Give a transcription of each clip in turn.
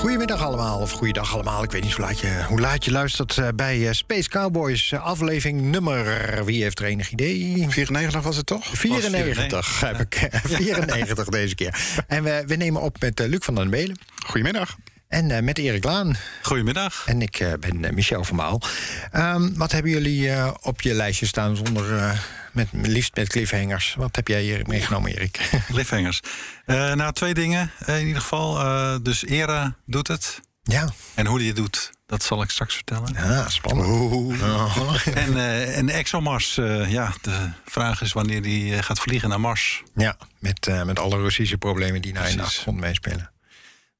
Goedemiddag allemaal, of goeiedag allemaal. Ik weet niet hoe laat je, hoe laat je luistert eh, bij eh, Space Cowboys. eh, aflevering nummer, wie heeft er enig idee? 94 was het toch? 94 heb ik. eh, 94 deze keer. En we, we nemen op met Luc van den Belen. Goedemiddag. En met Erik Laan. Goedemiddag. En ik ben Michel van Maal. Ehm, wat hebben jullie eh, op je lijstje staan zonder... met, liefst met cliffhangers. Wat heb jij hier meegenomen, Erik? Cliffhangers. Eh nou, twee dingen eh, in ieder geval. Eh, dus Era doet het. ja, En hoe die het doet, dat zal ik straks vertellen. ah, spannend. Oh. En, eh, en ExoMars, ja, de vraag is wanneer die gaat vliegen naar Mars. Ja, met, met alle Russische problemen die nou in de achtergrond meespelen.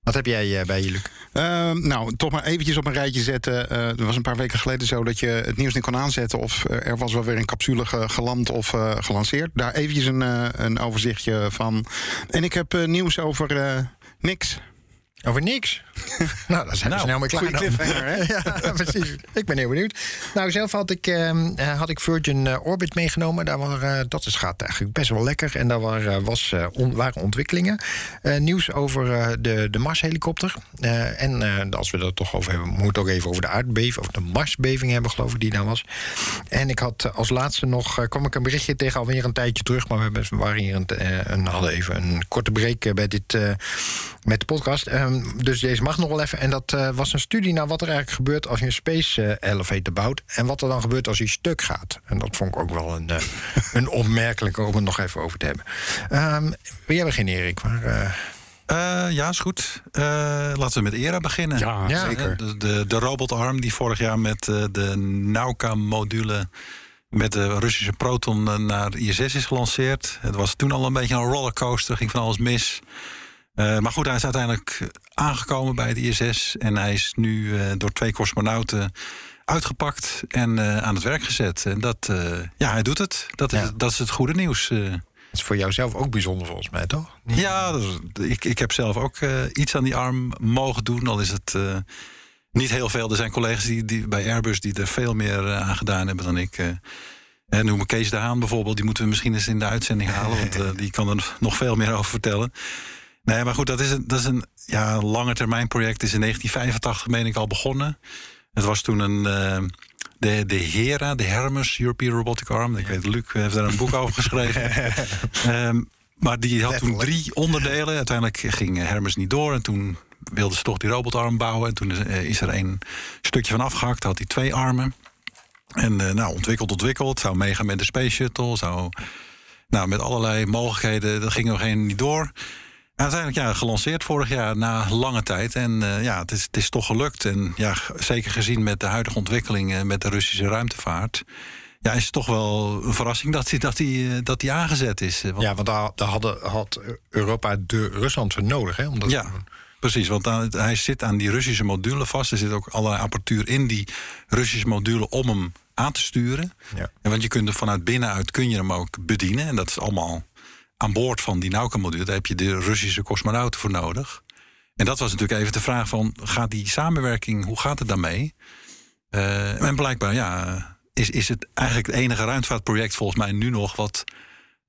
Wat heb jij eh, bij je, Luc? Ehm, nou, toch maar eventjes op een rijtje zetten. Eh er was een paar weken geleden zo dat je het nieuws niet kon aanzetten... of er was wel weer een capsule ge- geland of eh, gelanceerd. Daar eventjes een, een overzichtje van. En ik heb nieuws over niks. Over niks. nou, dan zijn we Nou, snel mee klaar. cliffhanger, hè? ja, precies. Ik ben heel benieuwd. Nou, zelf had ik, ehm, eh, had ik Virgin eh, Orbit meegenomen. Daar waren, eh, dat is, gaat eigenlijk best wel lekker. En daar waren, was, on- waren ontwikkelingen. Nieuws over de, de Mars-helikopter. En als we er toch over hebben, moeten we het ook even over de aardbeving... over de Marsbeving hebben, geloof ik, die daar was. En ik had als laatste nog... kwam ik een berichtje tegen alweer een tijdje terug... maar we, hebben, waren hier een, hadden even een korte break bij dit, met de podcast. Ehm, dus deze mag nog wel even. En dat eh, was een studie naar wat er eigenlijk gebeurt... als je een space eh, elevator bouwt... en wat er dan gebeurt als hij stuk gaat. En dat vond ik ook wel een, eh, een opmerkelijke... om het nog even over te hebben. Ehm wil jij beginnen, Erik? Maar, eh, Eh, ja, is goed. Eh, laten we met Era beginnen. Ja, Ja, zeker. De, de, de robotarm die vorig jaar met eh, de Nauka-module... met de Russische Proton naar ISS is gelanceerd. Het was toen al een beetje een rollercoaster, ging van alles mis. Eh, maar goed, hij is uiteindelijk aangekomen bij het ISS... en hij is nu eh, door twee cosmonauten uitgepakt en eh, aan het werk gezet. En dat, ja, hij doet het. Dat is, dat is het goede nieuws. dat is voor jou zelf ook bijzonder, volgens mij, toch? Ja, ik, ik heb zelf ook iets aan die arm mogen doen. Al is het niet heel veel. Er zijn collega's die, die, bij Airbus die er veel meer aan gedaan hebben dan ik. En noem me Kees de Haan bijvoorbeeld. Die moeten we misschien eens in de uitzending halen. Want die kan er nog veel meer over vertellen. Nee, maar goed, dat is een, dat is een ja, lange termijn project. is in 1985, meen ik, al begonnen. Het was toen een... eh, de, de HERA, de Hermes European Robotic Arm. Ik weet, Luc heeft daar een boek over geschreven. Ehm, maar die had toen drie onderdelen. Uiteindelijk ging Hermes niet door. En toen wilden ze toch die robotarm bouwen. En toen is, eh, is er een stukje van afgehakt. Had hij twee armen. En eh, nou, ontwikkeld, ontwikkeld. Zou meegaan met de Space Shuttle. Zou, nou, met allerlei mogelijkheden. Dat ging nog geen niet door. Uiteindelijk ja, gelanceerd vorig jaar na lange tijd. En eh, ja, het is, het is toch gelukt. En ja, zeker gezien met de huidige ontwikkelingen met de Russische ruimtevaart. Ja, is het toch wel een verrassing dat hij dat die, eh, dat die aangezet is. Eh, want- Ja, want daar, daar hadden, had Europa de Rusland voor nodig, hè? Omdat ja, precies. Want hij zit aan die Russische module vast. Er zit ook allerlei apparatuur in die Russische module om hem aan te sturen. Ja. En want je kunt er vanuit binnenuit kun je hem ook bedienen. En dat is allemaal aan boord van die Nauka-module. Daar heb je de Russische cosmonauten voor nodig. En dat was natuurlijk even de vraag van... gaat die samenwerking, hoe gaat het daarmee? Eh, en blijkbaar, ja, is, is het eigenlijk het enige ruimtevaartproject volgens mij nu nog... wat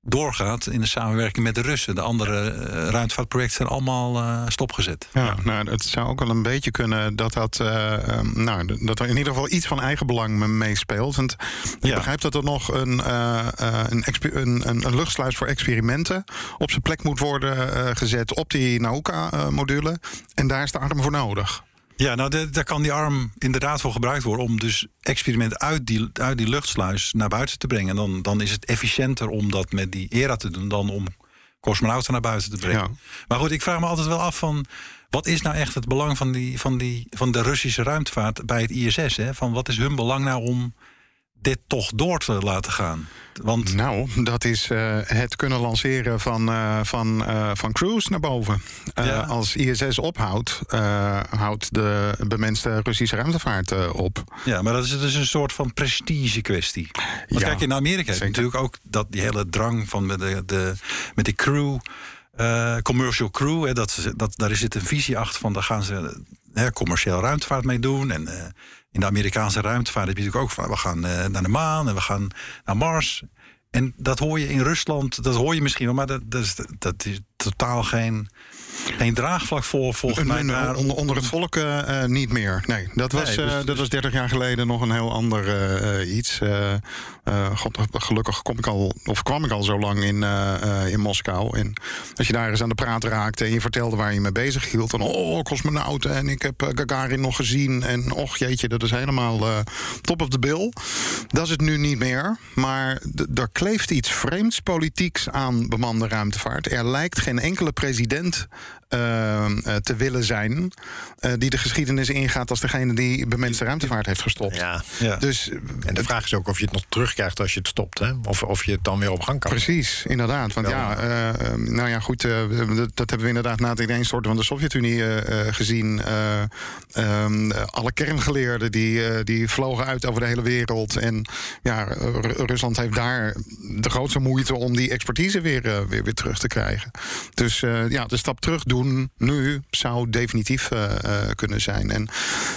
doorgaat in de samenwerking met de Russen. De andere eh, ruimtevaartprojecten zijn allemaal eh, stopgezet. Ja, nou, het zou ook wel een beetje kunnen dat, dat, eh, ehm, nou, dat er in ieder geval iets van eigenbelang me meespeelt. Want ik Ja. begrijp dat er nog een, eh, een, een, een, luchtsluis voor experimenten op zijn plek moet worden gezet op die Nauka-module. en daar is de arm voor nodig. Ja, nou, de- daar kan die arm inderdaad voor gebruikt worden... om dus experimenten uit die, uit die luchtsluis naar buiten te brengen. En dan, dan is het efficiënter om dat met die ERA te doen... dan om cosmonauten naar buiten te brengen. Ja. Maar goed, ik vraag me altijd wel af van... wat is nou echt het belang van, die, van, die, van de Russische ruimtevaart bij het ISS? Hè? Van wat is hun belang nou om dit toch door te laten gaan? Want Nou, dat is eh, het kunnen lanceren van, eh, van, eh, van Cruise naar boven. Ja. Als ISS ophoudt, houdt de bemenste Russische ruimtevaart op. Ja, maar dat is dus een soort van prestige kwestie. Want Ja, kijk, in Amerika heb je natuurlijk ook dat die hele drang van met de, de, met die crew, commercial crew, hè, dat, dat, daar zit een visie achter van daar gaan ze hè, commercieel ruimtevaart mee doen. En eh, in de Amerikaanse ruimtevaart heb je natuurlijk ook van we gaan eh, naar de maan en we gaan naar Mars. En dat hoor je in Rusland, dat hoor je misschien wel, maar dat, dat, is, dat is totaal geen, geen draagvlak voor volgens mij. Nee, daar- onder, onder het volk eh, eh, niet meer. Nee, dat was, Nee, dus- eh, dat was 30 jaar geleden nog een heel ander eh, eh, iets. Eh, eh, God, gelukkig kom ik al, of kwam ik al zo lang in, eh, eh, in Moskou. En als je daar eens aan de praat raakte en je vertelde waar je mee bezig hield. Dan, oh, cosmonauten en ik heb eh, Gagarin nog gezien. En och jeetje, dat is helemaal eh, top of the bill. Dat is het nu niet meer. Maar d- er kleeft iets vreemds politieks aan bemande ruimtevaart. Er lijkt geen enkele president eh, eh, te willen zijn... eh, die de geschiedenis ingaat als degene die bemenste ruimtevaart heeft gestopt. Ja. Ja. Dus En de vraag is ook of je het nog terugkrijgt als je het stopt. Hè? Of, of je het dan weer op gang kan. Precies, inderdaad. Want ja, eh, eh, nou ja, goed, eh, dat, dat hebben we inderdaad na het ineenstorten van de Sovjet-Unie eh, eh, gezien. Eh, ehm, eh, alle kerngeleerden die, eh, die vlogen uit over de hele wereld. En ja, Ru- Rusland heeft daar de grootste moeite om die expertise weer, weer, weer terug te krijgen. Dus eh, ja, de stap terug doen nu zou definitief eh, eh, kunnen zijn. En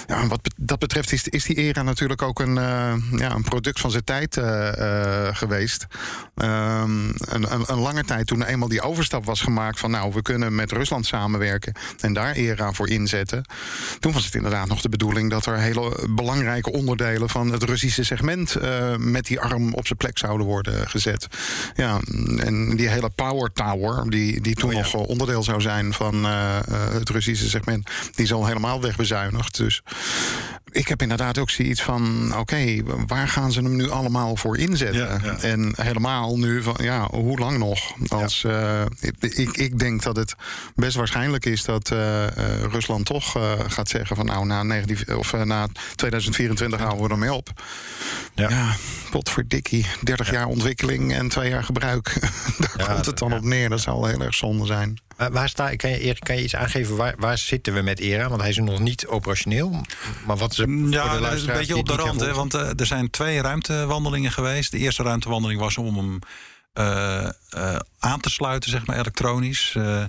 ja, wat dat betreft is, is die era natuurlijk ook een, eh, ja, een product van zijn tijd eh, eh, geweest. Ehm, een, een, een lange tijd toen eenmaal die overstap was gemaakt van nou, we kunnen met Rusland samenwerken en daar era voor inzetten. Toen was het inderdaad nog de bedoeling dat er hele belangrijke onderdelen van het Russische segment met die arm op zijn plek zouden worden gezet. Ja, en die hele power tower, die, die toen nog eh, onderdeel zou zijn van het Russische segment, die is al helemaal wegbezuinigd. Dus ik heb inderdaad ook zoiets van: oké, waar gaan ze hem nu allemaal voor inzetten? Ja, ja. En helemaal nu van ja, hoe lang nog? Als, eh, ik, ik denk dat het best waarschijnlijk is dat eh, eh, Rusland toch gaat zeggen van nou, na, 19, of, na 2024 houden we ermee op. Ja. Ja, potverdikkie. 30 jaar ontwikkeling en twee jaar gebruik. Daar komt het dan op neer. Dat zou heel erg zonde zijn. Maar waar sta, kan, je, kan je iets aangeven? Waar, waar zitten we met ERA? Want hij is nog niet operationeel. Maar wat is voor de Ja, dat is een beetje op de rand. Hè, want eh, er zijn twee ruimtewandelingen geweest. De eerste ruimtewandeling was om hem eh, eh, aan te sluiten, zeg maar, elektronisch. Eh,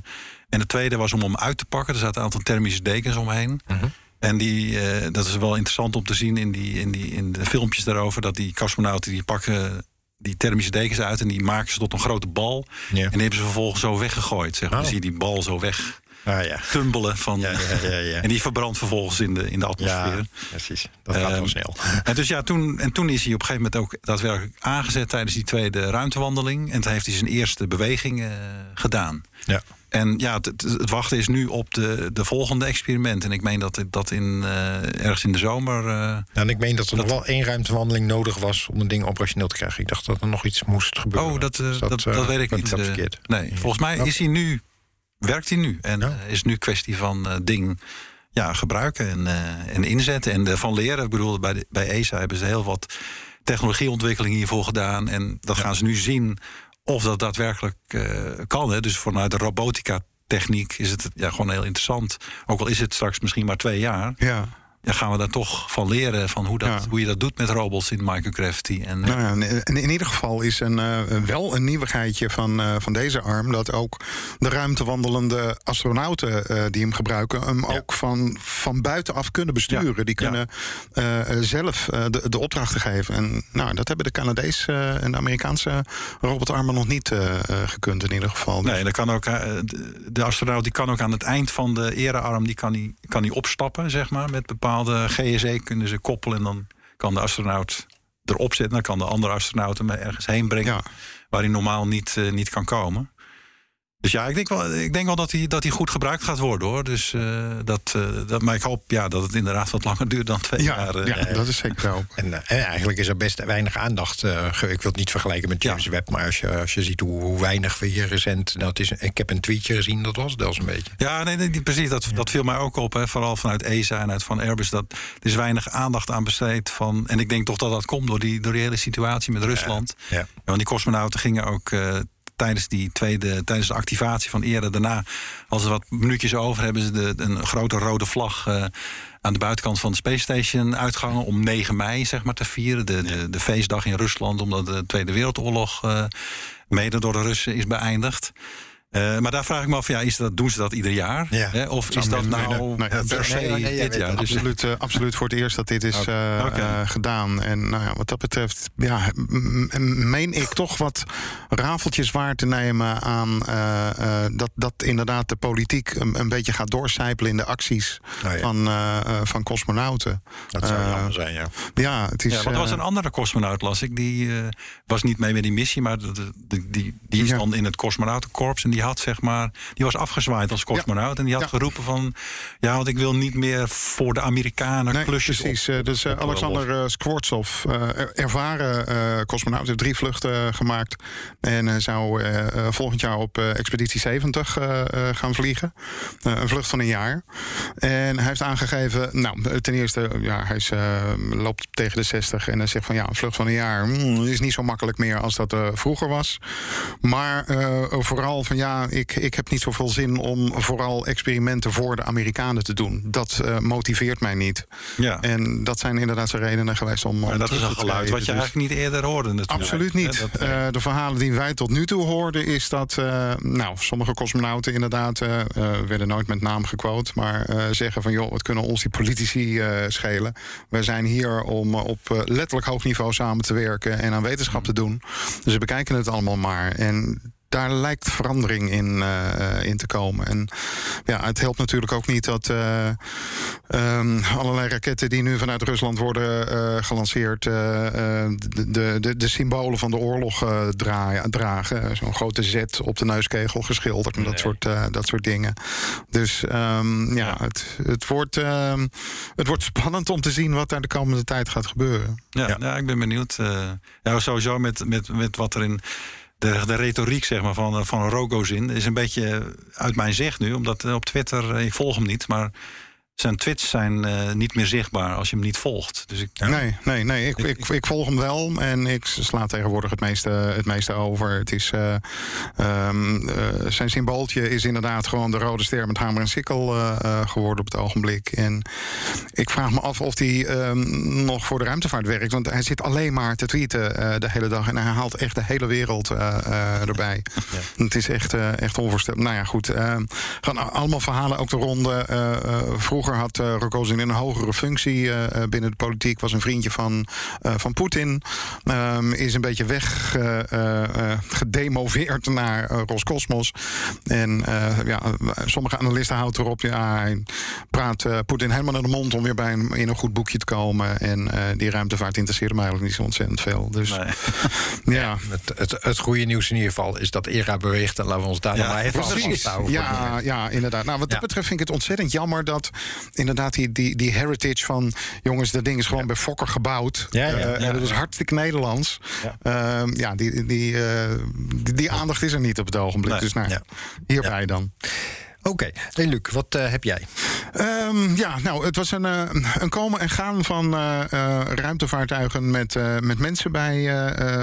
en de tweede was om hem uit te pakken. Er zaten een aantal thermische dekens omheen. Mhm. En die, eh, dat is wel interessant om te zien in, die, in, die, in de filmpjes daarover... dat die cosmonauten die pakken die thermische dekens uit... en die maken ze tot een grote bal. En die hebben ze vervolgens zo weggegooid. Zeg maar. Oh. Dan zie je die bal zo weg Ah, ja. tumbelen. Van, Ja, ja, ja, ja. En die verbrandt vervolgens in de, in de atmosfeer. ja, precies. Dat gaat wel Ehm, snel. En, dus ja, toen, en toen is hij op een gegeven moment ook daadwerkelijk aangezet tijdens die tweede ruimtewandeling. En toen heeft hij zijn eerste beweging eh, gedaan. Ja. En ja, het, wachten is nu op de, de volgende experiment. En ik meen dat dat in, eh, ergens in de zomer. eh, En ik meen dat er nog wel één ruimtewandeling nodig was om een ding operationeel te krijgen. Ik dacht dat er nog iets moest gebeuren. oh, dat, Dus dat, dat, weet ik niet. Dat verkeerd. nee, volgens mij is hij nu, werkt hij nu. En Ja. eh, is nu kwestie van eh, ding ja, gebruiken en, eh, en inzetten. En ervan leren. Ik bedoel, bij, de, bij ESA hebben ze heel wat technologieontwikkeling hiervoor gedaan. En dat gaan ze nu zien of dat daadwerkelijk kan. Hè. Dus vanuit de robotica techniek is het ja, gewoon heel interessant. Ook al is het straks misschien maar twee jaar. Ja. Ja, gaan we daar toch van leren van hoe, dat, Ja. hoe je dat doet met robots in microgravity. En, Nou ja, in, in- in ieder geval is een, eh, wel een nieuwigheidje van, eh, van deze arm... dat ook de ruimtewandelende astronauten eh, die hem gebruiken... hem ook van, van buitenaf kunnen besturen. Die kunnen zelf de, de opdrachten geven. En nou, dat hebben de Canadese en de Amerikaanse robotarmen nog niet gekund in ieder geval. Dus- Nee, dan kan ook, de- de astronaut die kan ook aan het eind van de erearm die kan hij kan die opstappen, zeg maar. Met bepaalde GSE kunnen ze koppelen en dan kan de astronaut erop zitten. Dan kan de andere astronaut hem ergens heen brengen Ja. waar hij normaal niet, eh, niet kan komen. Dus ja, ik denk wel, ik denk wel dat, hij, dat hij goed gebruikt gaat worden hoor. Dus, uh, dat, uh, dat, maar ik hoop ja, dat het inderdaad wat langer duurt dan twee ja, jaar. Uh, ja, dat is zeker wel. En, en, eigenlijk is er best weinig aandacht. ik wil het niet vergelijken met James ja. Webb, maar als je, als je ziet hoe, hoe weinig we hier recent. Dat is, ik heb een tweetje gezien, dat was het wel een beetje. Ja, nee, nee precies. Dat, dat viel mij ook op. Hè, vooral vanuit ESA en uit van Airbus. Dat er is weinig aandacht aan besteed. Van, en ik denk toch dat dat komt door die, door die hele situatie met Rusland. Ja, want die cosmonauten gingen ook tijdens die tweede, tijdens de activatie van eerder daarna, als er wat minuutjes over hebben ze de, een grote rode vlag uh, aan de buitenkant van de Space Station uitgangen om 9 mei zeg maar te vieren, de, de, de feestdag in Rusland, omdat de Tweede Wereldoorlog uh, mede door de Russen is beëindigd. Uh, maar daar vraag ik me af, ja, is dat, doen ze dat ieder jaar? Ja. Hè? Of is dat nou nee, per se nee, dit jaar? Dus, Absoluut, uh, absoluut voor het eerst dat dit is uh, uh, gedaan. En nou ja, wat dat betreft, ja, meen ik toch wat rafeltjes waar te nemen aan dat, dat inderdaad de politiek een, een beetje gaat doorcijpelen in de acties Nou ja. van, van cosmonauten. Dat zou jammer zijn, ja. Ja, het is. ja, want er was een andere cosmonaut, las ik. Die eh, was niet mee met die missie, maar de, de- die, die, is dan in het cosmonautenkorps. En die had zeg maar, die was afgezwaaid als cosmonaut. En die had Ja. geroepen van, ja, want ik wil niet meer voor de Amerikanen Nee, klusjes precies. op- dus op- Alexander Skvortsov, er- ervaren cosmonaut, heeft drie vluchten eh, gemaakt. En eh, zou eh, volgend jaar op Expeditie 70 eh, eh, gaan vliegen. Een vlucht van een jaar. En hij heeft aangegeven, nou, ten eerste, ja, hij is, loopt tegen de 60 en hij zegt van ja, een vlucht van een jaar hmm, is niet zo makkelijk meer als dat vroeger was. Maar vooral van ja, ik, ik heb niet zoveel zin om vooral experimenten voor de Amerikanen te doen. Dat eh, motiveert mij niet. Ja. En dat zijn inderdaad zijn redenen geweest om. Maar dat is een geluid treden. wat je Dus- eigenlijk niet eerder hoorde natuurlijk. Absoluut niet. Dat- Eh, de verhalen die wij tot nu toe hoorden, is dat eh, nou, sommige cosmonauten inderdaad eh, eh, werden nooit met naam gequote, maar eh, zeggen van joh, wat kunnen ons die politici eh, schelen? Wij zijn hier om eh, op eh, letterlijk hoog niveau samen te werken en aan wetenschap te doen. Dus we bekijken het allemaal maar. En daar lijkt verandering in, eh, in te komen. En ja, het helpt natuurlijk ook niet dat eh, ehm, allerlei raketten die nu vanuit Rusland worden eh, gelanceerd, de, de, de, symbolen van de oorlog draaien, dragen. Zo'n grote Z op de neuskegel geschilderd en dat, soort, dat soort dingen. Dus ehm, ja, het, het, wordt, ehm, het wordt spannend om te zien wat daar de komende tijd gaat gebeuren. Ja, ja. ik ben benieuwd. ja, sowieso met, met, met wat er in de, de retoriek zeg maar, van, van Rogozin is een beetje uit mijn zicht nu. Omdat eh, op Twitter, eh, ik volg hem niet, maar zijn tweets zijn eh, niet meer zichtbaar als je hem niet volgt. Dus ik, Nee, nee, nee. Ik, ik, ik volg hem wel en ik sla tegenwoordig het meeste, het meeste over. Het is, eh, ehm, eh, zijn symbooltje is inderdaad gewoon de rode ster met hamer en sikkel geworden op het ogenblik. En ik vraag me af of hij ehm, nog voor de ruimtevaart werkt. Want hij zit alleen maar te tweeten de hele dag. En hij haalt echt de hele wereld erbij. Het is echt, echt onvoorstelbaar. Nou ja, goed. eh, gaan allemaal verhalen ook de ronde. Eh, vroeger had uh, Rogozin een hogere functie eh, binnen de politiek. Was een vriendje van, uh, van Poetin. Um, is een beetje weggedemoveerd naar Roscosmos. En ja, sommige analisten houden erop. Ja, hij praat Poetin helemaal naar de mond om weer bij hem in een goed boekje te komen. En die ruimtevaart interesseert hem eigenlijk niet zo ontzettend veel. Dus nee. ja. Het, het, het goede nieuws in ieder geval is dat ERA beweegt. En laten we ons daar ja, maar even aan vasthouden. Ja, ja, inderdaad. Nou, wat dat ja. betreft vind ik het ontzettend jammer dat inderdaad die, die, die heritage van... jongens, dat ding is gewoon ja. bij Fokker gebouwd. Ja, ja, uh, dat is hartstikke Nederlands. Ja, ja die, die, uh, die, die, aandacht is er niet op het ogenblik. Nee. Dus nou, hierbij dan. Oké, hey Luc, wat uh, heb jij? Um, ja, nou, het was een, uh, een komen en gaan van uh, ruimtevaartuigen met, met mensen bij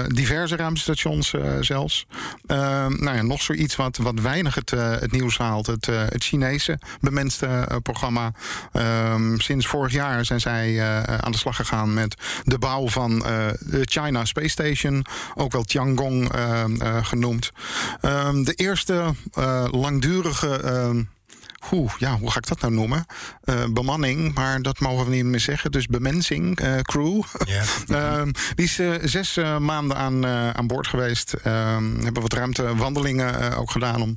diverse ruimtestations zelfs. Ehm, nou ja, nog zoiets wat, wat weinig het, het nieuws haalt. Het, het Chinese bemenste programma. Um, sinds vorig jaar zijn zij aan de slag gegaan met de bouw van de China Space Station. Ook wel Tiangong genoemd. de eerste langdurige hoe, ja, hoe ga ik dat nou noemen? Eh, bemanning, maar dat mogen we niet meer zeggen. Dus bemensing, eh, crew. Ehm, die is eh, zes maanden aan, aan boord geweest. Ehm, hebben wat ruimtewandelingen ook gedaan om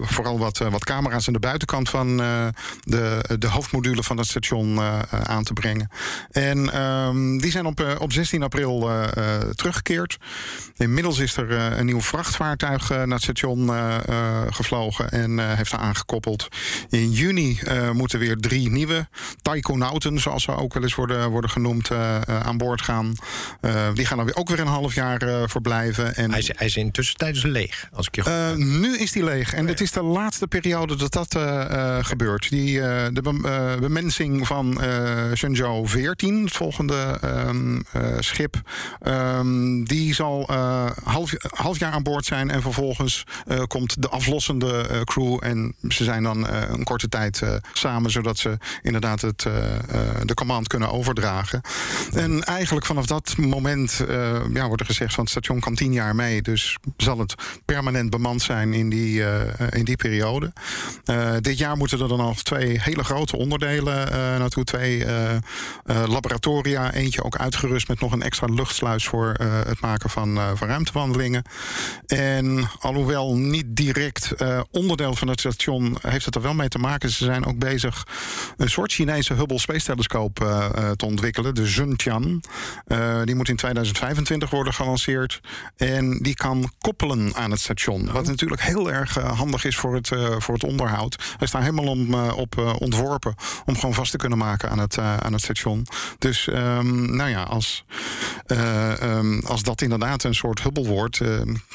vooral wat, wat camera's aan de buitenkant van de, de hoofdmodule van het station aan te brengen. En ehm, die zijn op, op 16 april teruggekeerd. Inmiddels is er een nieuw vrachtvaartuig naar het station gevlogen en heeft daar aangekoppeld. In juni eh, moeten weer drie nieuwe taikonauten, zoals ze ook wel eens worden, worden genoemd, eh, eh, aan boord gaan. Die gaan dan weer ook weer een half jaar verblijven. En Hij is, hij is intussen tijdens leeg, als ik je goed nu is die leeg. En het is de laatste periode dat dat gebeurt. Die, de bem- bemensing van Shenzhou 14, het volgende ehm, eh, schip... ehm, die zal half, half jaar aan boord zijn. En vervolgens komt de aflossende crew. En ze zijn dan eh, een korte tijd eh, samen... zodat ze inderdaad het, eh, de command kunnen overdragen. En eigenlijk vanaf dat moment ja, wordt er gezegd... van het station kan tien jaar mee. Dus zal het permanent bemand zijn in die, in die periode. Dit jaar moeten er dan nog twee hele grote onderdelen naartoe. Twee laboratoria. Eentje ook uitgerust met nog een extra luchtsluis... voor het maken van, van ruimtewandelingen. En alhoewel niet direct onderdeel van het station... heeft het er wel mee te maken. Ze zijn ook bezig een soort Chinese Hubble Space Telescoop eh, eh, te ontwikkelen. De Zhengtian. Eh, die moet in 2025 worden gelanceerd. En die kan koppelen aan het station. Wat natuurlijk heel erg handig is voor het, voor het onderhoud. Hij is daar helemaal om, op ontworpen. Om gewoon vast te kunnen maken aan het, aan het station. Dus ehm, nou ja, als, eh, ehm, als dat inderdaad een soort Hubble wordt.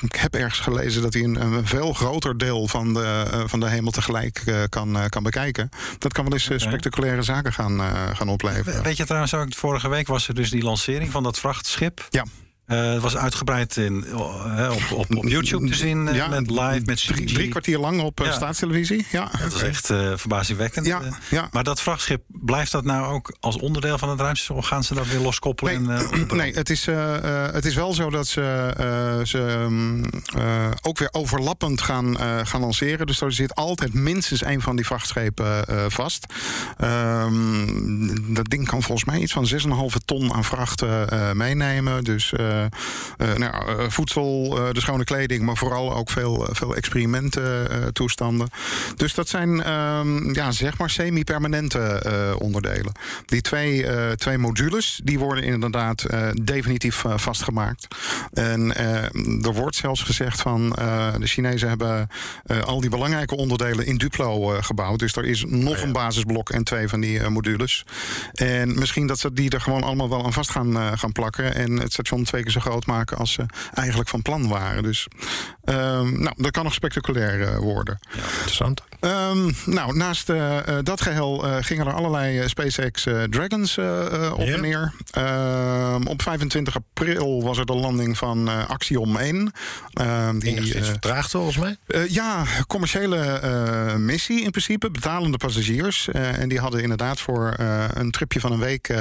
ik heb ergens gelezen dat hij een, een veel groter deel van de, van de hemel tegelijk eh, kan, eh, kan bekijken. Dat kan wel eens eh, spectaculaire zaken gaan, gaan opleveren. Weet je trouwens ook, vorige week was er dus die lancering van dat vrachtschip. Ja. Eh, het was uitgebreid in, eh, op, op, op YouTube te zien. eh, Ja, met live, met CG. drie kwartier lang op Ja. staatstelevisie. Ja. Dat is echt verbazingwekkend. Ja, ja. Maar dat vrachtschip, blijft dat nou ook als onderdeel van het ruimtestation? Of gaan ze dat weer loskoppelen? Nee, en, nee het, is, het is wel zo dat ze, ze mm, eh, ook weer overlappend gaan, gaan lanceren. Dus er zit altijd minstens één van die vrachtschepen vast. Ehm, dat ding kan volgens mij iets van 6,5 ton aan vracht meenemen. Dus nou, eh, voedsel, eh, de schone kleding, maar vooral ook veel, veel experimententoestanden. dus dat zijn ehm, ja, zeg maar semi-permanente eh, onderdelen. Die twee, eh, twee modules die worden inderdaad eh, definitief eh, vastgemaakt. En eh, er wordt zelfs gezegd van eh, de Chinezen hebben eh, al die belangrijke onderdelen in Duplo eh, gebouwd. Dus er is nog een basisblok en twee van die eh, modules. En misschien dat ze die er gewoon allemaal wel aan vast gaan, eh, gaan plakken. En het station zo groot maken als ze eigenlijk van plan waren. Dus ehm, nou, dat kan nog spectaculair eh, worden. interessant. Ehm, nou, naast eh, eh, dat geheel eh, gingen er allerlei SpaceX Dragons op en neer. Ehm, op 25 april was er de landing van Axiom 1. Ehm, die, eh, vertraagd volgens mij. ja, commerciële missie in principe, betalende passagiers. En die hadden inderdaad voor een tripje van een week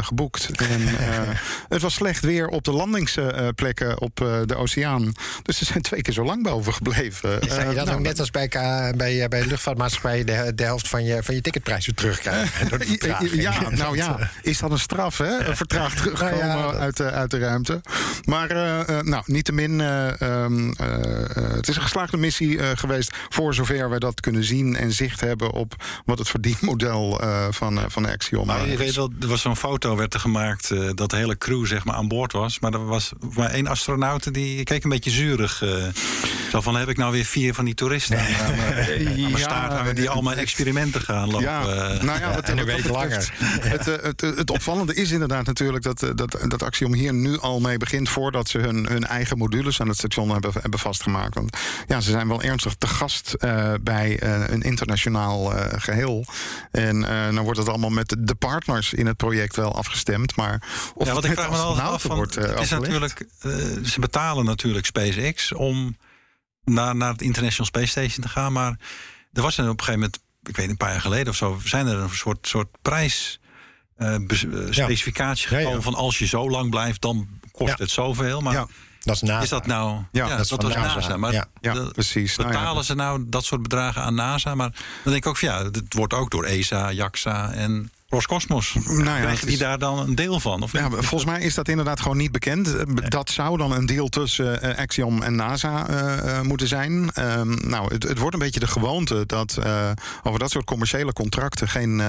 geboekt. En het was slecht weer op de landingsplekken op de oceaan. Dus ze zijn twee keer zo lang boven gebleven. Zou je Eh, dat nou, ook net als bij, bij, eh, bij de luchtvaartmaatschappij de, de helft van je, van je ticketprijs weer terugkrijgen? Vertraging. Ja, nou ja, is dat een straf, hè? Een Vertraagd terugkomen Nou ja, dat- uit, de, uit de ruimte. Maar eh, eh, nou, niettemin, eh ehm, eh, eh, het is een geslaagde missie eh, geweest... voor zover we dat kunnen zien en zicht hebben... op wat het verdienmodel eh van, eh, van Axiom Maar je is. weet wel, er was zo'n foto werd er gemaakt eh, dat de hele crew zeg maar aan boord was. Maar er was maar één astronaut die keek een beetje zurig. eh zo van, heb ik nou weer vier van die toeristen aan, aan mijn- aan mijn Ja, staart hangen die allemaal experimenten gaan lopen. Ja, eh. nou ja, wat, en een week dat langer. Het, eh, het, het opvallende is inderdaad natuurlijk dat, eh, dat, dat Axiom hier nu al mee begint voordat ze hun, hun eigen modules aan het station hebben, hebben vastgemaakt. Want ja, ze zijn wel ernstig te gast eh, bij eh, een internationaal eh, geheel. En eh dan wordt het allemaal met de partners in het project wel afgestemd. Maar of ja, wat ik vraag me altijd af van, wordt eh, het is natuurlijk, eh, ze betalen natuurlijk SpaceX om naar, naar het International Space Station te gaan, maar er was er op een gegeven moment, ik weet een paar jaar geleden of zo, zijn er een soort, soort prijs eh, eh, specificatie Ja, ja. gekomen van als je zo lang blijft, dan kost Ja. het zoveel. Maar Ja. Dat is NASA. Is dat nou... Ja, Ja, dat dat, is van was NASA. NASA. Maar Ja. Ja, de- precies. Nou ja, betalen ze nou dat soort bedragen aan NASA? Maar dan denk ik ook van ja, het wordt ook door ESA, JAXA en Roscosmos. Nou ja, Krijgen die is- daar dan een deel van? Of Ja, volgens mij is dat inderdaad gewoon niet bekend. Eh, Dat zou dan een deal tussen eh, Axiom en NASA eh, moeten zijn. Ehm, nou, het, het wordt een beetje de gewoonte dat over dat soort commerciële contracten geen,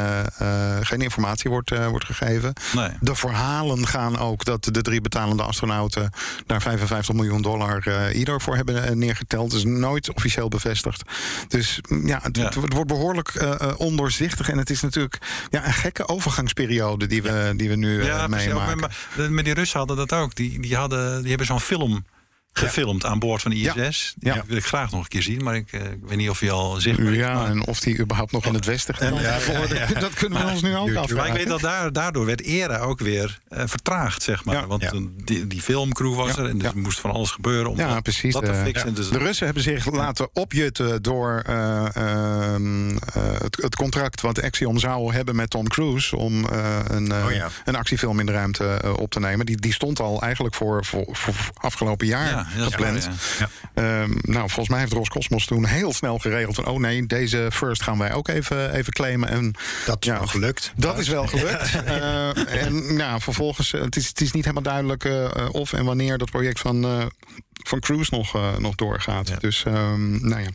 geen informatie wordt, wordt gegeven. Nee. De verhalen gaan ook dat de drie betalende astronauten daar 55 miljoen dollar ieder voor hebben neergeteld. Dat is nooit officieel bevestigd. Dus mm, ja, het, Ja. het wordt behoorlijk eh, eh, ondoorzichtig. En het is natuurlijk ja, een gekke overgangsperiode die we, die we nu Ja, precies. Ook meemaken. met, met die Russen hadden dat ook. Die, die, hadden, die hebben zo'n film gefilmd aan boord van de ISS. Ja. Die wil ik graag nog een keer zien, maar ik, eh, weet niet of hij al is. Ja, Maar- en of die überhaupt nog in het Westen gaat worden, dat kunnen we ons nu ook YouTube. Maar afvragen. ik weet dat daar, daardoor werd ERA ook weer eh, vertraagd, zeg maar. Ja. Want Ja. die, die filmcrew was Ja, er en dus ja. moest van alles gebeuren om Ja, dat, precies. dat te eh, fixen. Dus De Russen hebben zich laten opjutten door eh, ehm, eh, het, het contract wat Axiom zou hebben met Tom Cruise om een, Oh ja. een actiefilm in de ruimte op te nemen. Die, die stond al eigenlijk voor, voor, voor afgelopen jaar ja, gepland. Ehm, nou, volgens mij heeft Roscosmos toen heel snel geregeld van... oh nee, deze first gaan wij ook even, even claimen. En Dat is Ja. wel gelukt. dat is wel gelukt. Eh, en nou, vervolgens, eh, het is, het is niet helemaal duidelijk eh, of en wanneer dat project van, eh, van Cruise nog, nog doorgaat. Dus, ehm, nou ja.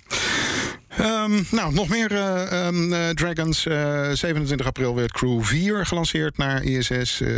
Ehm, nou, nog meer eh, ehm, eh, Dragons. Eh, 27 april werd Crew 4 gelanceerd naar ISS. Eh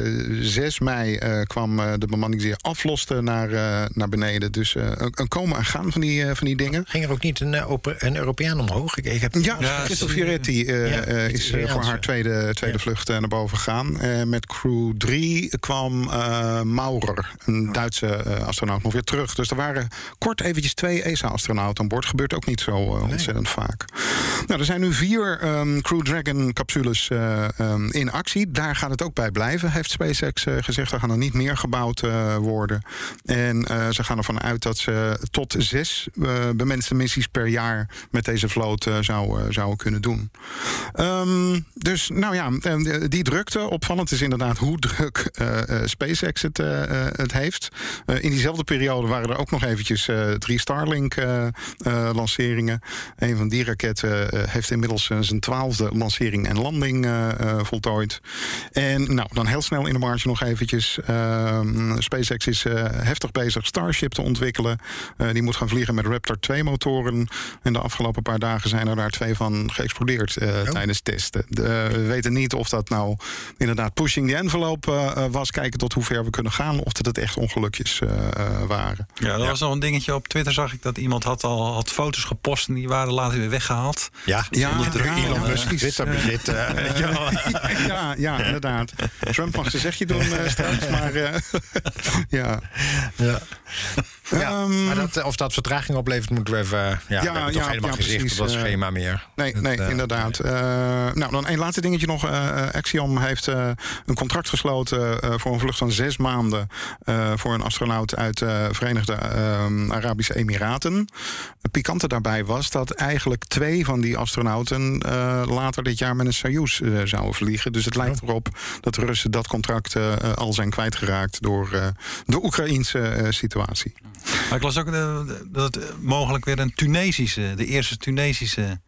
6 mei eh, kwam eh, de bemanning die afloste naar, eh, naar beneden. Dus eh, een, komen en gaan van die, eh, van die dingen. Ging er ook niet een, eh, een Europeaan omhoog? Ik, ik heb Ja, Ja, Fioretti eh, Ja, eh, is eh, voor haar tweede, tweede Ja. vlucht eh, naar boven gegaan. Eh, met crew 3 kwam eh, Maurer, een Duitse eh, astronaut, nog weer terug. Dus er waren kort eventjes twee ESA-astronauten aan boord. Gebeurt ook niet zo eh, ontzettend vaak. Nou, er zijn nu vier ehm, Crew Dragon-capsules eh, ehm, in actie. Daar gaat het ook bij blijven, heeft SpaceX eh, gezegd. Er gaan er niet meer gebouwd eh, worden. En ze gaan ervan uit dat ze tot zes bemenste missies per jaar met deze vloot eh, zouden, kunnen doen. Ehm, dus nou ja, die drukte. Opvallend is inderdaad hoe druk SpaceX het, het heeft. In diezelfde periode waren er ook nog eventjes drie Starlink-lanceringen. Een van die raketten eh, heeft inmiddels eh, zijn twaalfde lancering en landing eh, voltooid. En nou, dan heel snel in de marge nog eventjes. Ehm, SpaceX is heftig bezig Starship te ontwikkelen. Die moet gaan vliegen met Raptor 2-motoren. En de afgelopen paar dagen zijn er daar twee van geëxplodeerd eh, tijdens testen. We weten niet of dat nou inderdaad pushing the envelope was. Kijken tot hoe ver we kunnen gaan. Of dat het echt ongelukjes waren. Ja, dat was nog een dingetje. Op Twitter zag ik dat iemand had al had foto's gepost en die waren later weer weggehaald. Ja, Ja, onder druk ja, Elon ja, Musk. eh, ja, ja, inderdaad. Trump mag zijn zegje doen eh, straks, maar eh, ja. Ja. Ja, Ehm, maar dat, of dat vertraging oplevert, moeten we even... Ja, we hebben toch ja, helemaal ja, precies, op dat schema meer. Nee, nee inderdaad. Nou, dan een laatste dingetje nog. Eh, Axiom heeft een contract gesloten voor een vlucht van zes maanden... voor een astronaut uit de Verenigde eh, Arabische Emiraten. Het pikante daarbij was dat eigenlijk twee van die astronauten... eh, later dit jaar met een Soyuz eh, zouden vliegen. Dus het lijkt erop dat de Russen dat contract eh, al zijn kwijtgeraakt... door de Oekraïnse situatie. Maar ik las ook dat het mogelijk weer een Tunesische, de eerste Tunesische,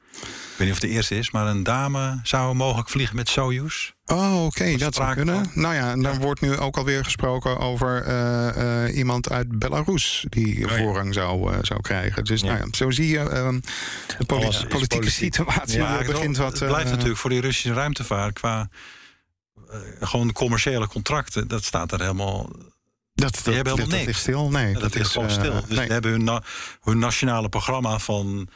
weet niet of het de eerste is, maar een dame zou mogelijk vliegen met Soyuz. Oh, oké, dat zou kunnen. van. Nou ja, en dan wordt nu ook alweer gesproken over eh, eh, iemand uit Belarus die ja. voorrang zou, eh, zou krijgen. Dus Ja. nou ja, zo zie je, ehm, de poli- Alles is politieke politiek. situatie Ja, begint wat. het blijft natuurlijk voor die Russische ruimtevaart qua gewoon de commerciële contracten, dat staat er helemaal. dat, dat, helemaal dat, dat niks. ligt stil. Nee, dat, is gewoon stil. Dus nee. ze hebben hun, na- hun nationale programma van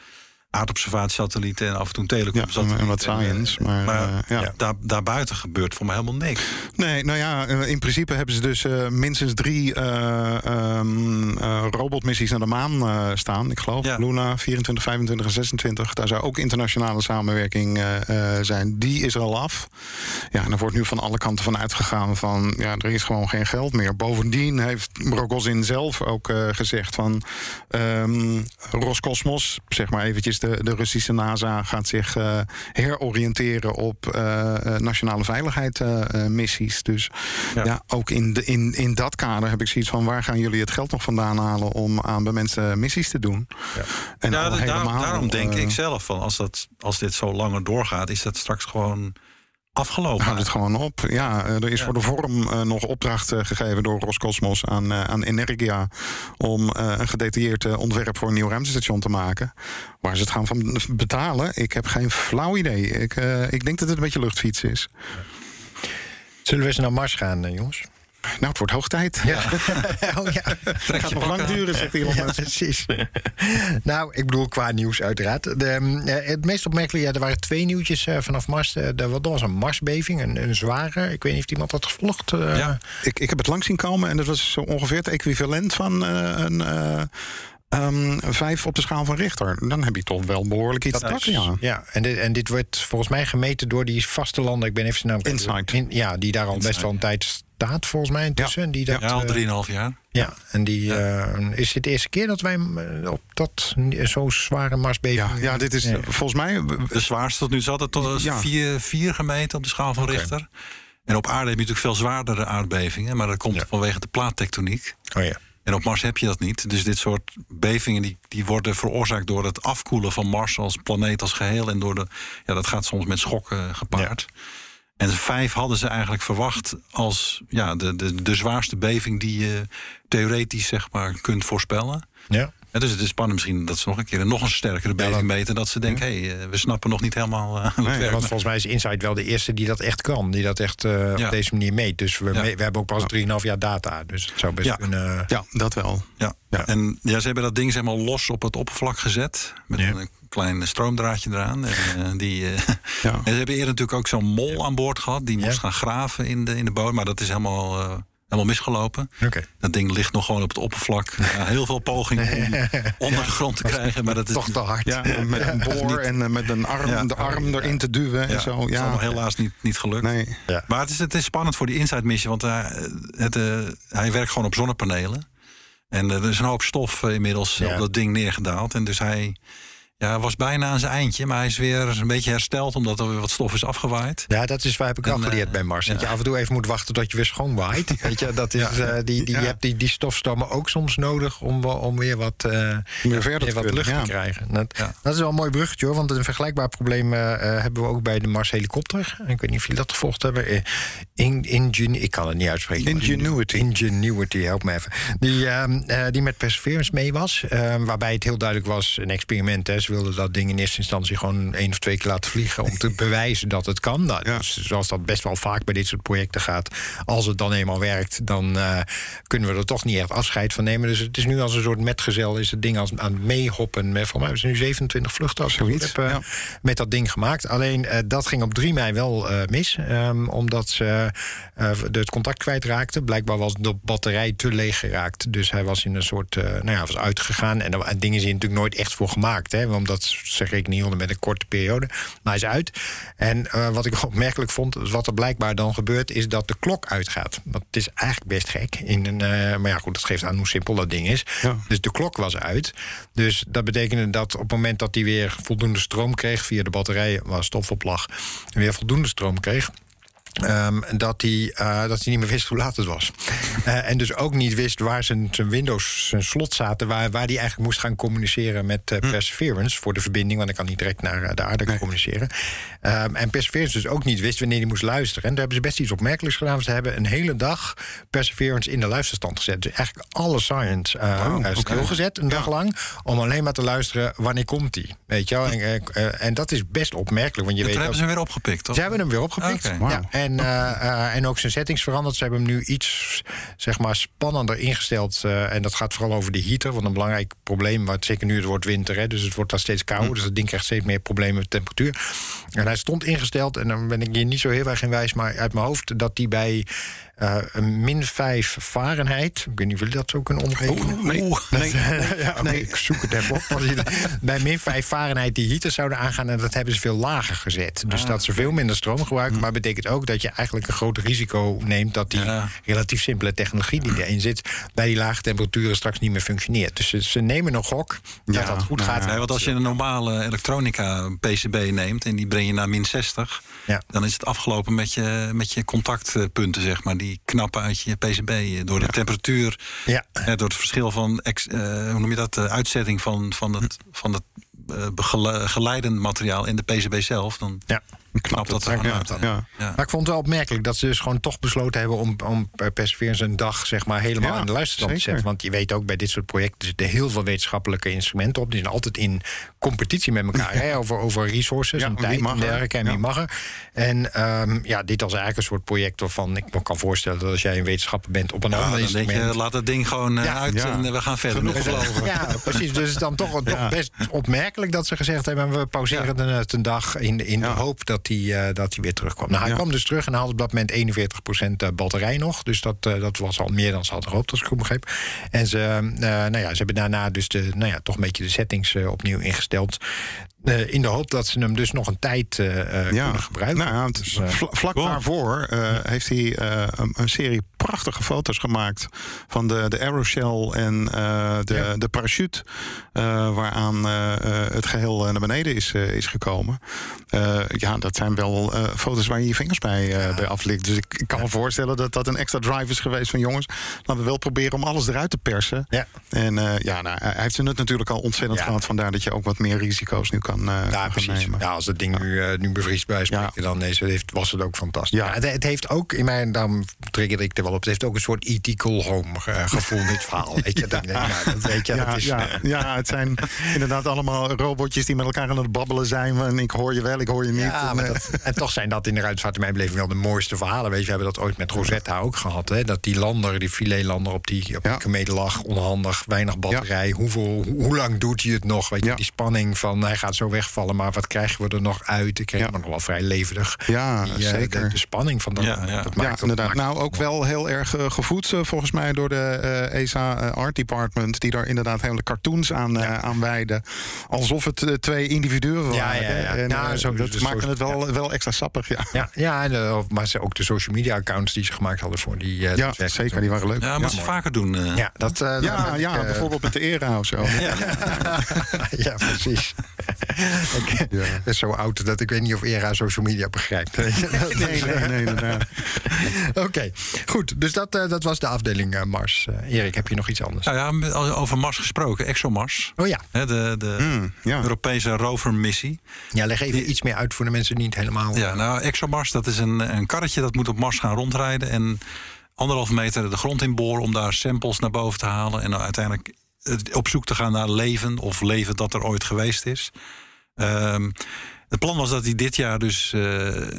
aardobservatiesatellieten en af en toe Ja, telecomsatellieten. en wat science. eh, Maar, eh, ja. ja, daar, daarbuiten gebeurt voor mij helemaal niks. Nee, nou ja, eh, in principe hebben ze dus eh, minstens drie eh, ehm, eh, robotmissies naar de maan eh, staan. Ik geloof Ja. Luna 24, 25 en 26. Daar zou ook internationale samenwerking eh, eh, zijn. Die is er al af. Ja, en er wordt nu van alle kanten van uitgegaan van... ja, er is gewoon geen geld meer. Bovendien heeft Rogozin zelf ook eh, gezegd van... ehm, Roscosmos, zeg maar eventjes is de, de Russische NASA gaat zich eh, heroriënteren op eh, nationale veiligheidsmissies. dus ja. Ja. ook in, de, in, in dat kader heb ik zoiets van waar gaan jullie het geld nog vandaan halen om aan bij mensen missies te doen? En Ja, da- daarom, helemaal, daarom denk ik zelf van als, dat, als dit zo langer doorgaat, is dat straks gewoon afgelopen. Houdt het gewoon op. Ja, eh, er is Ja. voor de vorm eh, nog opdracht eh, gegeven door Roscosmos aan, eh, aan Energia. om eh, een gedetailleerd ontwerp voor een nieuw ruimtestation te maken. Waar ze het gaan van betalen, ik heb geen flauw idee. Ik, eh, ik denk dat het een beetje luchtfiets is. Zullen we eens naar Mars gaan, jongens? Nou, het wordt hoog tijd. Ja. oh ja. Het gaat nog lang duren, zegt Elon Ja, precies. nou, ik bedoel qua nieuws uiteraard. De, eh, het meest opmerkelijke, ja, er waren twee nieuwtjes eh, vanaf Mars. Eh, er was- er was een Marsbeving, een, een zware. Ik weet niet of iemand dat gevolgd. eh, Ja. Ik, ik heb het lang zien komen en dat was zo ongeveer het equivalent van eh, een. eh, ehm, vijf op de schaal van Richter. Dan heb je toch wel behoorlijk iets te Dat pakken, is- ja. ja, en dit, en dit wordt volgens mij gemeten door die vaste landen. Ik ben even zijn naam kwijt. Insight. In- ja, die daar al best wel een tijd staat, volgens mij intussen. Die dat, ja, al eh, 3,5 jaar. ja, en die eh, is dit de eerste keer dat wij eh, op dat zo'n zware Marsbeving. Ja, ja, dit is Ja. volgens mij. De zwaarste tot nu toe altijd tot Ja. 4, 4 gemeten op de schaal van Richter. En op aarde heb je natuurlijk veel zwaardere aardbevingen, maar dat komt Ja. vanwege de plaattectoniek. Oh ja. En op Mars heb je dat niet. Dus dit soort bevingen die, die worden veroorzaakt door het afkoelen van Mars als planeet als geheel. En door de, ja, dat gaat soms met schokken gepaard. En vijf hadden ze eigenlijk verwacht als ja, de, de, de zwaarste beving die je theoretisch zeg maar, kunt voorspellen. ja. Ja, dus het is spannend misschien dat ze nog een keer een nog een sterkere beving dat- meten. Dat ze denken, hé, hey, eh, we snappen nog niet helemaal eh, hoe het Nee, werkt. Want volgens mij is Insight wel de eerste die dat echt kan. Die dat echt eh, Ja. op deze manier meet. Dus we, Ja. we hebben ook pas 3,5 jaar data. Dus het zou best Ja. kunnen... Ja, dat wel. Ja. Ja. en ja, ze hebben dat ding zeg maar los op het oppervlak gezet. Met Ja. een klein stroomdraadje eraan. En, die, eh, Ja. en ze hebben eerder natuurlijk ook zo'n mol aan boord gehad. Die moest Ja. gaan graven in de, in de bodem. Maar dat is helemaal, eh, helemaal misgelopen. Dat ding ligt nog gewoon op het oppervlak. Ja, heel veel pogingen om onder de grond te krijgen. Maar dat is Toch te hard. Ja, met een boor en eh, met een arm, Ja. de arm erin te duwen en ja, zo. dat is Ja, allemaal helaas niet, niet gelukt. Nee. Ja. Maar het is, het is spannend voor die Inside Mission, want hij, het, eh, hij werkt gewoon op zonnepanelen. En er is een hoop stof inmiddels Ja. op dat ding neergedaald. En dus hij ja, was bijna aan zijn eindje, maar hij is weer een beetje hersteld omdat er weer wat stof is afgewaaid. Ja, dat is waar heb ik al En, geleerd eh, bij Mars. Dat je af en toe even moet wachten tot je weer schoon waait. Weet je, dat is, eh, die, die, Ja. je hebt die, die stofstormen ook soms nodig om, om weer wat, eh, Weer verder te wat kunnen, lucht ja. te krijgen. Dat, Ja. dat is wel een mooi bruggetje hoor. Want een vergelijkbaar probleem eh, eh, hebben we ook bij de Mars helikopter. Ik weet niet of jullie dat gevolgd hebben. Eh, In, Ingen- ik kan het niet uitspreken. Ingenuity. Ingenuity, help me even. Die, ehm, eh, die met Perseverance mee was. ehm, waarbij het heel duidelijk was, een experiment. Hè. Ze wilden dat ding in eerste instantie gewoon één of twee keer laten vliegen... om te bewijzen dat het kan. Nou, Ja. dus zoals dat best wel vaak bij dit soort projecten gaat. Als het dan eenmaal werkt, dan eh, kunnen we er toch niet echt afscheid van nemen. Dus het is nu als een soort metgezel is het ding als, aan het meehoppen. Voor mij hebben ze nu 27 vluchten als Zoiets, heb, eh, ja. met dat ding gemaakt. Alleen eh, dat ging op 3 mei wel mis. ehm, omdat ze het contact kwijtraakten. Blijkbaar was de batterij te leeg geraakt. Dus hij was in een soort. nou ja, was uitgegaan. En dingen zijn natuurlijk nooit echt voor gemaakt. Hè, omdat ze rekening hielden met een korte periode. Maar hij is uit. En eh, wat ik opmerkelijk vond, wat er blijkbaar dan gebeurt, is dat de klok uitgaat. Het is eigenlijk best gek. In een, eh, maar ja, goed, dat geeft aan hoe simpel dat ding is. Ja. Dus de klok was uit. Dus dat betekende dat op het moment dat hij weer voldoende stroom kreeg via de batterij waar stof op lag, weer voldoende stroom kreeg. Ehm, dat, hij, eh, dat hij niet meer wist hoe laat het was. Eh, en dus ook niet wist waar zijn, zijn Windows, zijn slot zaten, waar, waar hij eigenlijk moest gaan communiceren met eh, Perseverance voor de verbinding, want hij kan niet direct naar de aarde communiceren. Ehm, en Perseverance dus ook niet wist wanneer hij moest luisteren. En daar hebben ze best iets opmerkelijks gedaan. Ze hebben een hele dag Perseverance in de luisterstand gezet. Dus eigenlijk alle science eh Oh, eh, stilgezet een dag lang. Om alleen maar te luisteren wanneer komt hij. Weet je wel? En, eh, en dat is best opmerkelijk. Want je weet toen hebben ze hem weer opgepikt, toch? ze hebben hem weer opgepikt. Ja, en, en ook zijn settings veranderd. Ze hebben hem nu iets zeg maar, spannender ingesteld. en dat gaat vooral over de heater. Want een belangrijk probleem, wat zeker nu het wordt winter, hè, dus het wordt daar steeds kouder. Dus dat ding krijgt steeds meer problemen met temperatuur. En hij stond ingesteld, en dan ben ik hier niet zo heel erg in wijs, maar uit mijn hoofd, dat die bij eh, een min 5 Fahrenheit. Ik weet niet of jullie dat zo kunnen omrekenen. nee. nee. ja, oké, Nee. ik zoek het even op. Bij min 5 Fahrenheit die heaters zouden aangaan. En dat hebben ze veel lager gezet. Dus dat ze veel minder stroom gebruiken. Maar betekent ook dat je eigenlijk een groot risico neemt dat die Ja. relatief simpele technologie die erin zit, bij die lage temperaturen straks niet meer functioneert. Dus ze, ze nemen een gok dat Ja, dat goed nou gaat. Nee, want als je een normale elektronica PCB neemt en die breng je naar min 60, Ja. dan is het afgelopen met je, met je contactpunten, zeg maar. Die knappen uit je PCB eh, door de temperatuur, Ja. eh, door het verschil van ex- eh, hoe noem je dat, de uitzetting van, van het, van het begele- geleidend materiaal in de PCB zelf. Dan Ja. Knapt dat er Ja, dan. Maar ik vond het wel opmerkelijk dat ze dus gewoon toch besloten hebben om, om Perseverance een dag zeg maar, helemaal Ja, in de luisterstand te zetten. Want je weet ook bij dit soort projecten zitten heel veel wetenschappelijke instrumenten op. Die zijn altijd in competitie met elkaar hè, over, over resources Ja, en tijd en er? dergelijke. En wie mag er. En ehm, ja, dit was eigenlijk een soort project waarvan ik me kan voorstellen dat als jij een wetenschapper bent op een Ja, ander dan denk instrument. je, laat dat ding gewoon eh, Ja, uit ja. en eh, we gaan verder. Genoeg. Ja, precies. Dus het is dan toch, toch best opmerkelijk dat ze gezegd hebben... we pauzeren het een dag in, in Ja. de hoop dat hij, eh, dat hij weer terugkwam. Nou, hij Ja. kwam dus terug en had op dat moment 41% eh, batterij nog. Dus dat, eh, dat was al meer dan ze hadden gehoopt, als ik goed begreep. En ze, nou ja, ze hebben daarna dus de, nou ja, toch een beetje de settings opnieuw ingesteld. in de hoop dat ze hem dus nog een tijd kunnen gebruiken. Nou, ja, Dus, vla- vlak daarvoor heeft hij een, een serie prachtige foto's gemaakt van de, de aeroshell en eh, de, Ja. de parachute, eh, waaraan eh, het geheel eh, naar beneden is, is gekomen. Ja, dat zijn wel foto's waar je je vingers bij, bij aflikt. Dus ik, ik kan me voorstellen dat dat een extra drive is geweest van jongens. Laten we wel proberen om alles eruit te persen. Ja. En ja, nou, hij heeft nut natuurlijk al ontzettend gehad. Vandaar dat je ook wat meer risico's nu kan, kan Ja, precies. nemen. Ja, als dat ding nu, nu bevriest bij spreken, dan is het, was het ook fantastisch. Ja. Het, het heeft ook, in mijn, daarom triggerde ik er wel op, het heeft ook een soort E.T. Cool Home eh, gevoel, dit verhaal. Weet je, dat, nou, dat weet je, Ja, dat is... ja, ja, het zijn inderdaad allemaal robotjes die met elkaar aan het babbelen zijn. En ik hoor je wel, ik hoor je niet. Ja, En, maar eh, dat, en toch zijn dat in de ruimtevaart in mijn beleving wel de mooiste verhalen. Weet je, we hebben dat ooit met Rosetta ook gehad. Hè? Dat die lander, die filetlander op die, op Ja. die komeet lag, onhandig, weinig batterij. Hoeveel, hoe, hoe lang doet hij het nog? Weet je, Ja. die spanning van hij gaat zo wegvallen, maar wat krijgen we er nog uit? Ik kreeg Ja. me nog wel vrij levendig. Ja, die, eh, zeker. De, de spanning van dat. Ja, ja. dat ja, maakt inderdaad. maakt Nou, ook wel heel erg eh, gevoed eh, volgens mij door de eh, ESA eh, Art Department. Die daar inderdaad hele cartoons aan, aan wijden. Alsof het twee individuen waren. Ja, ja, ja. En, Nou, zo- dat dus maakt het wel, wel extra sappig, ja. Ja, ja en, maar ze, ook de social media accounts die ze gemaakt hadden voor die. Ja, zeker, die waren leuk. Ja, moet ze vaker doen. eh. Ja, dat, dat Ja, ja, bijvoorbeeld met de ERA of zo. ja, precies. ik ben zo oud dat ik weet niet of ERA social media begrijpt. Nee, nee, nee, inderdaad. Oké, goed. Dus dat, eh, dat was de afdeling eh, Mars. Eh, Erik, heb je nog iets anders? Nou ja, over Mars gesproken, ExoMars. Oh ja. Hè, de de Mm, ja. Europese rovermissie. Ja, leg even iets meer uit voor de mensen die niet helemaal... Ja, nou, ExoMars, dat is een, een karretje dat moet op Mars gaan rondrijden. En anderhalf meter de grond inboren om daar samples naar boven te halen. En dan uiteindelijk op zoek te gaan naar leven of leven dat er ooit geweest is. Ehm, het plan was dat hij dit jaar dus eh,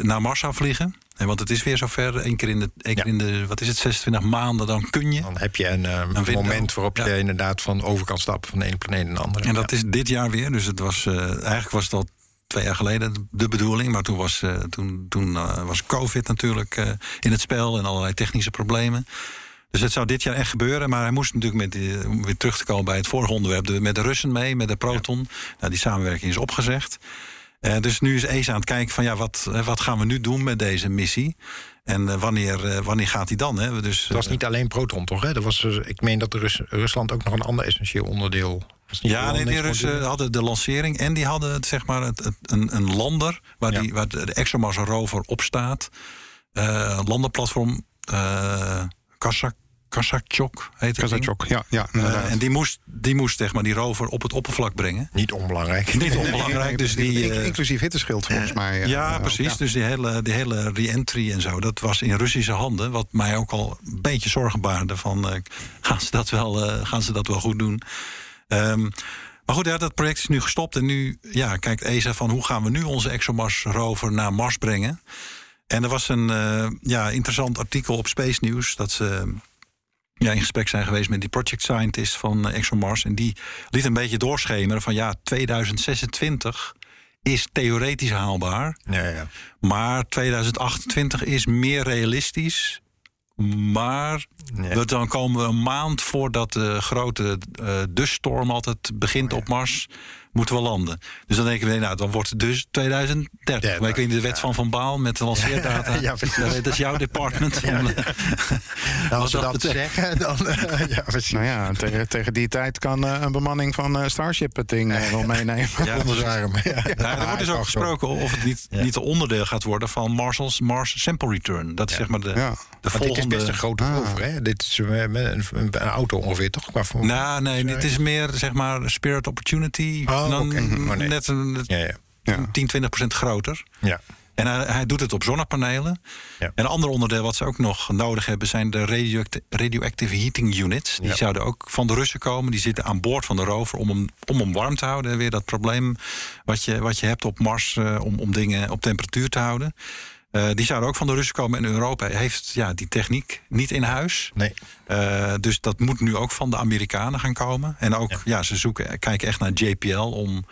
naar Mars zou vliegen. En want het is weer zover, één keer in de, één keer in de wat is het, 26 maanden, dan kun je. Dan heb je een, eh, window. moment waarop Ja. je inderdaad van over kan stappen van de ene planeet naar de andere. En dat is dit jaar weer. Dus het was, eh, eigenlijk was dat twee jaar geleden de bedoeling. Maar toen was, eh, toen, toen, eh, was COVID natuurlijk eh, in het spel en allerlei technische problemen. Dus het zou dit jaar echt gebeuren. Maar hij moest natuurlijk met die, om weer terug te komen bij het vorige onderwerp. de- met de Russen mee, met de Proton. Nou, die samenwerking is opgezegd. Eh, dus nu is ESA aan het kijken van ja, wat, eh, wat gaan we nu doen met deze missie? En eh, wanneer, wanneer gaat die dan? Hè? Dus, Het was niet alleen Proton, toch? Hè? Dat was, ik meen dat de Rus- Rusland ook nog een ander essentieel onderdeel... Ja, nee, die Russen hadden de lancering en die hadden het, zeg maar het, het- een, een lander waar, Ja. die, waar de, ExoMars rover op staat. Landerplatform uh, Kazak, Kazakchok heet het. Kazachok, ja, ja Eh, en die moest, die moest zeg maar, die rover op het oppervlak brengen. Niet onbelangrijk. Niet onbelangrijk, dus die... Eh, Inclusief hitteschild volgens mij. eh, ja, precies. ja. Dus die hele, die hele re-entry en zo, dat was in Russische handen. Wat mij ook al een beetje zorgen baarde van, eh, gaan, ze dat wel, eh, gaan ze dat wel goed doen? Ehm, maar goed, ja, dat project is nu gestopt. En nu ja, kijkt ESA van hoe gaan we nu onze ExoMars rover naar Mars brengen. En er was een eh, ja, interessant artikel op Space News... dat ze ja, in gesprek zijn geweest met die project scientist van eh, ExoMars. En die liet een beetje doorschemeren van ja, 2026 is theoretisch haalbaar. Ja, ja. Maar 2028 is meer realistisch. Maar Ja. dan komen we een maand voordat de grote eh duststorm altijd begint op Mars. Moeten we landen. Dus dan denken we, nou, dan wordt het dus 2030. Ja, maar ik weet niet, de wet ja. van Van Baal met de lanceerdata. Ja, precies. dat is jouw department. om, Nou, als ze dat dat zeggen, dan... eh, ja, precies. Nou ja, tegen, tegen die tijd kan eh, een bemanning van eh, Starship het ding wel meenemen. Ja, Onder zijn arm. Ja. Nou, er wordt dus ook gesproken of het niet, Ja. niet een onderdeel gaat worden van Marshall's Mars Sample Return. Dat is zeg maar de, Ja. de Want dit is volgende. best een grote Ah. rover, hè? Dit is een, een, een auto ongeveer, toch? Qua. Nou, nee, dit is meer zeg maar Spirit Opportunity. Oh, Dan. Oh, nee. net een, Ja, ja. Ja. 10, 20 procent groter. ja. En hij, hij doet het op zonnepanelen. Ja. En een ander onderdeel wat ze ook nog nodig hebben... zijn de radioact- radioactive heating units. Die Ja. zouden ook van de Russen komen. Die zitten aan boord van de rover om hem, om hem warm te houden. Weer dat probleem wat je, wat je hebt op Mars... eh, om, om dingen op temperatuur te houden. Eh, die zouden ook van de Russen komen. En Europa heeft ja, die techniek niet in huis. Nee. Eh, dus dat moet nu ook van de Amerikanen gaan komen. En ook, Ja. ja, ze zoeken, kijken echt naar JPL om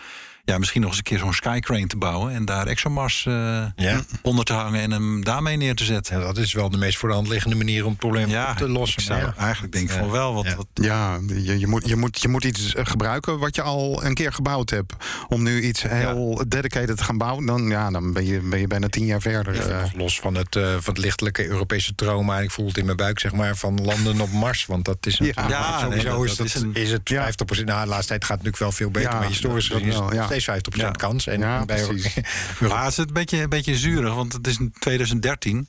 ja, misschien nog eens een keer zo'n Skycrane te bouwen. En daar ExoMars eh, Ja. onder te hangen en hem daarmee neer te zetten. Ja, dat is wel de meest voor de hand liggende manier om het probleem Ja, op te lossen. ik zou maar ja. eigenlijk denk ik van wel. Wat, Ja. wat, Ja, je, je, moet, je, moet, je moet iets eh, gebruiken wat je al een keer gebouwd hebt. Om nu iets heel dedicated te gaan bouwen, dan, ja, dan ben, je, ben je bijna tien jaar verder. Ja, eh. los van het, eh, van het lichtelijke Europese trauma. Ik voel het in mijn buik, zeg maar, van landen op Mars. Want dat is Ja, sowieso nee, dat- is, dat is een- is het Ja. 50%. Nou, de laatste tijd gaat het natuurlijk wel veel beter. Ja, maar historisch gezien steeds 50% Ja. kans. En Ja, bij precies. maar het is een beetje, een beetje zuurig, want het is in 2013.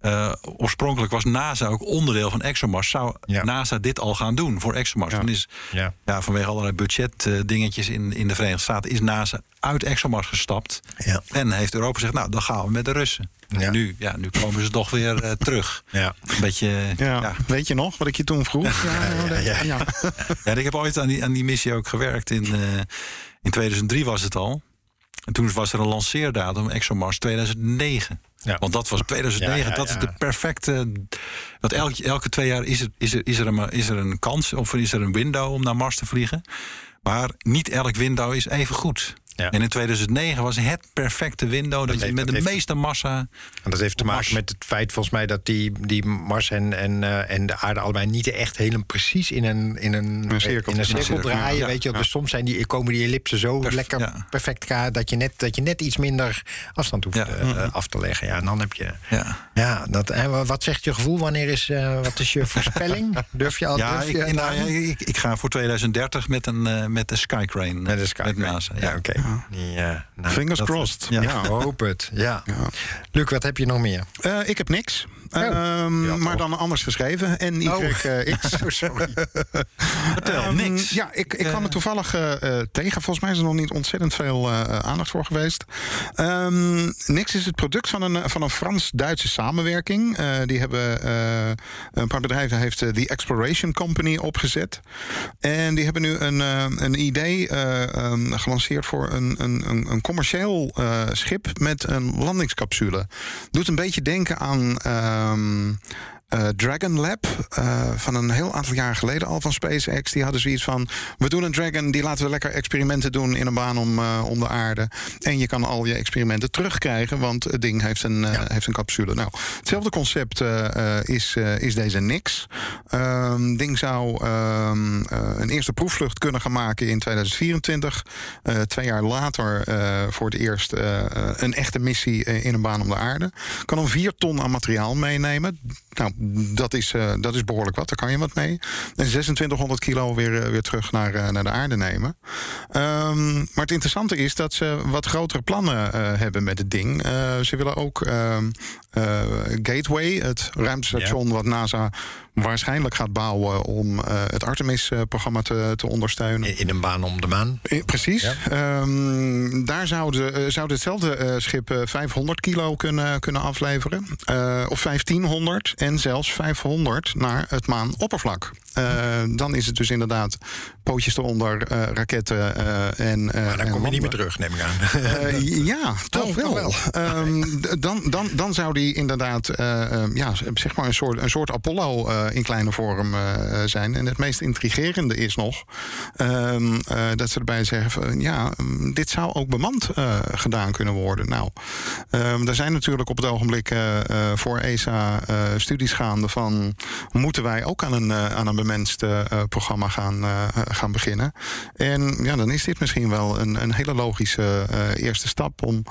Eh, oorspronkelijk was NASA ook onderdeel van ExoMars. Zou Ja. NASA dit al gaan doen voor ExoMars? Ja. Dan is, Ja. ja, vanwege allerlei budgetdingetjes in, in de Verenigde Staten... is NASA uit ExoMars gestapt. Ja. En heeft Europa gezegd, nou, dan gaan we met de Russen. En nu, ja, nu komen ze toch weer eh, terug. Ja. Een beetje, ja. ja. Weet je nog wat ik je toen vroeg? Ja, ja, ja. ja. Ja, ik heb ooit aan die, aan die missie ook gewerkt. In, eh, in 2003 was het al. En toen was er een lanceerdatum, ExoMars 2009. Ja. Want dat was 2009, Ja, ja, dat is de perfecte... Want elke, elke twee jaar is er, is, er, is, er een, is er een kans of is er een window om naar Mars te vliegen. Maar niet elk window is even goed. Ja. En in 2009 was het perfecte window dat, je met dat de heeft- meeste massa... En dat heeft te maken Mars. met het feit volgens mij dat die, die Mars en, en, eh, en de aarde allebei niet echt helemaal precies in een, in een, Een cirkel. in een cirkel draaien. ja, weet je, ja. Dus soms zijn die, komen die ellipsen zo Perf- lekker ja. perfect elkaar dat je, net, dat je net iets minder afstand hoeft Ja. eh, eh, af te leggen. Ja, en dan heb je. Ja. Ja, dat, en wat zegt je gevoel? Wanneer is, eh, wat is je voorspelling? Durf je al? Ja, durf ik, je, nou, ja, ik, ik ga voor 2030 met een eh, met de Skycrane. Met de Skype. Met NASA. Ja, Ja. oké. Ja, nou, Fingers crossed. Ja. Hoop het. Ja. Ja. Luc, wat heb je nog meer? Eh, ik heb niks. Oh. Ehm, Ja, maar dan anders geschreven. En Y, Oh. eh, X. Oh, sorry. Vertel, Ehm, niks. Ja, ik, ik Eh, kwam er toevallig eh, eh, tegen. Volgens mij is er nog niet ontzettend veel eh, aandacht voor geweest. Ehm, niks is het product van een, van een Frans-Duitse samenwerking. Eh, die hebben eh, een paar bedrijven heeft eh, The Exploration Company opgezet. En die hebben nu een, eh, een idee eh, ehm, gelanceerd voor een, een, een, een commercieel eh, schip met een landingscapsule. Doet een beetje denken aan. um, eh, Dragon Lab eh, van een heel aantal jaar geleden al van SpaceX. Die hadden zoiets van: we doen een Dragon, die laten we lekker experimenten doen in een baan om, eh, om de aarde. En je kan al je experimenten terugkrijgen, want het ding heeft een, heeft een capsule. Nou, hetzelfde concept is, is deze Nix. Ehm ding zou ehm, eh, een eerste proefvlucht kunnen gaan maken in 2024. Eh, twee jaar later voor het eerst een echte missie in een baan om de aarde. Kan dan vier ton aan materiaal meenemen. Nou, dat is, eh, dat is behoorlijk wat. Daar kan je wat mee. En 2600 kilo weer, eh, weer terug naar, eh, naar de aarde nemen. Ehm, maar het interessante is dat ze wat grotere plannen hebben met het ding. Ze willen ook ehm, eh, Gateway, het ruimtestation wat NASA waarschijnlijk gaat bouwen om eh, het Artemis-programma te, te ondersteunen. In, een baan om de maan. Eh, Precies. Ja. Ehm, daar zouden, eh, zou hetzelfde eh, schip eh, 500 kilo kunnen, kunnen afleveren. Eh, of 1500 en zelfs 500 naar het maanoppervlak. Eh, dan is het dus inderdaad pootjes eronder, eh, raketten eh, en. Maar dan en kom je niet meer terug, neem ik aan. Ja, toch Oh, wel. Ehm, dan, dan, dan zou die inderdaad eh, ehm, ja, zeg maar een soort, een soort Apollo in kleine vorm zijn. En het meest intrigerende is nog ehm, eh, dat ze erbij zeggen: van, ja, dit zou ook bemand gedaan kunnen worden. Nou, er zijn natuurlijk op het ogenblik voor ESA studies gaande van moeten wij ook aan een, aan een onbemenst eh, programma gaan, eh, gaan beginnen. En ja, dan is dit misschien wel een, een hele logische eh, eerste stap om,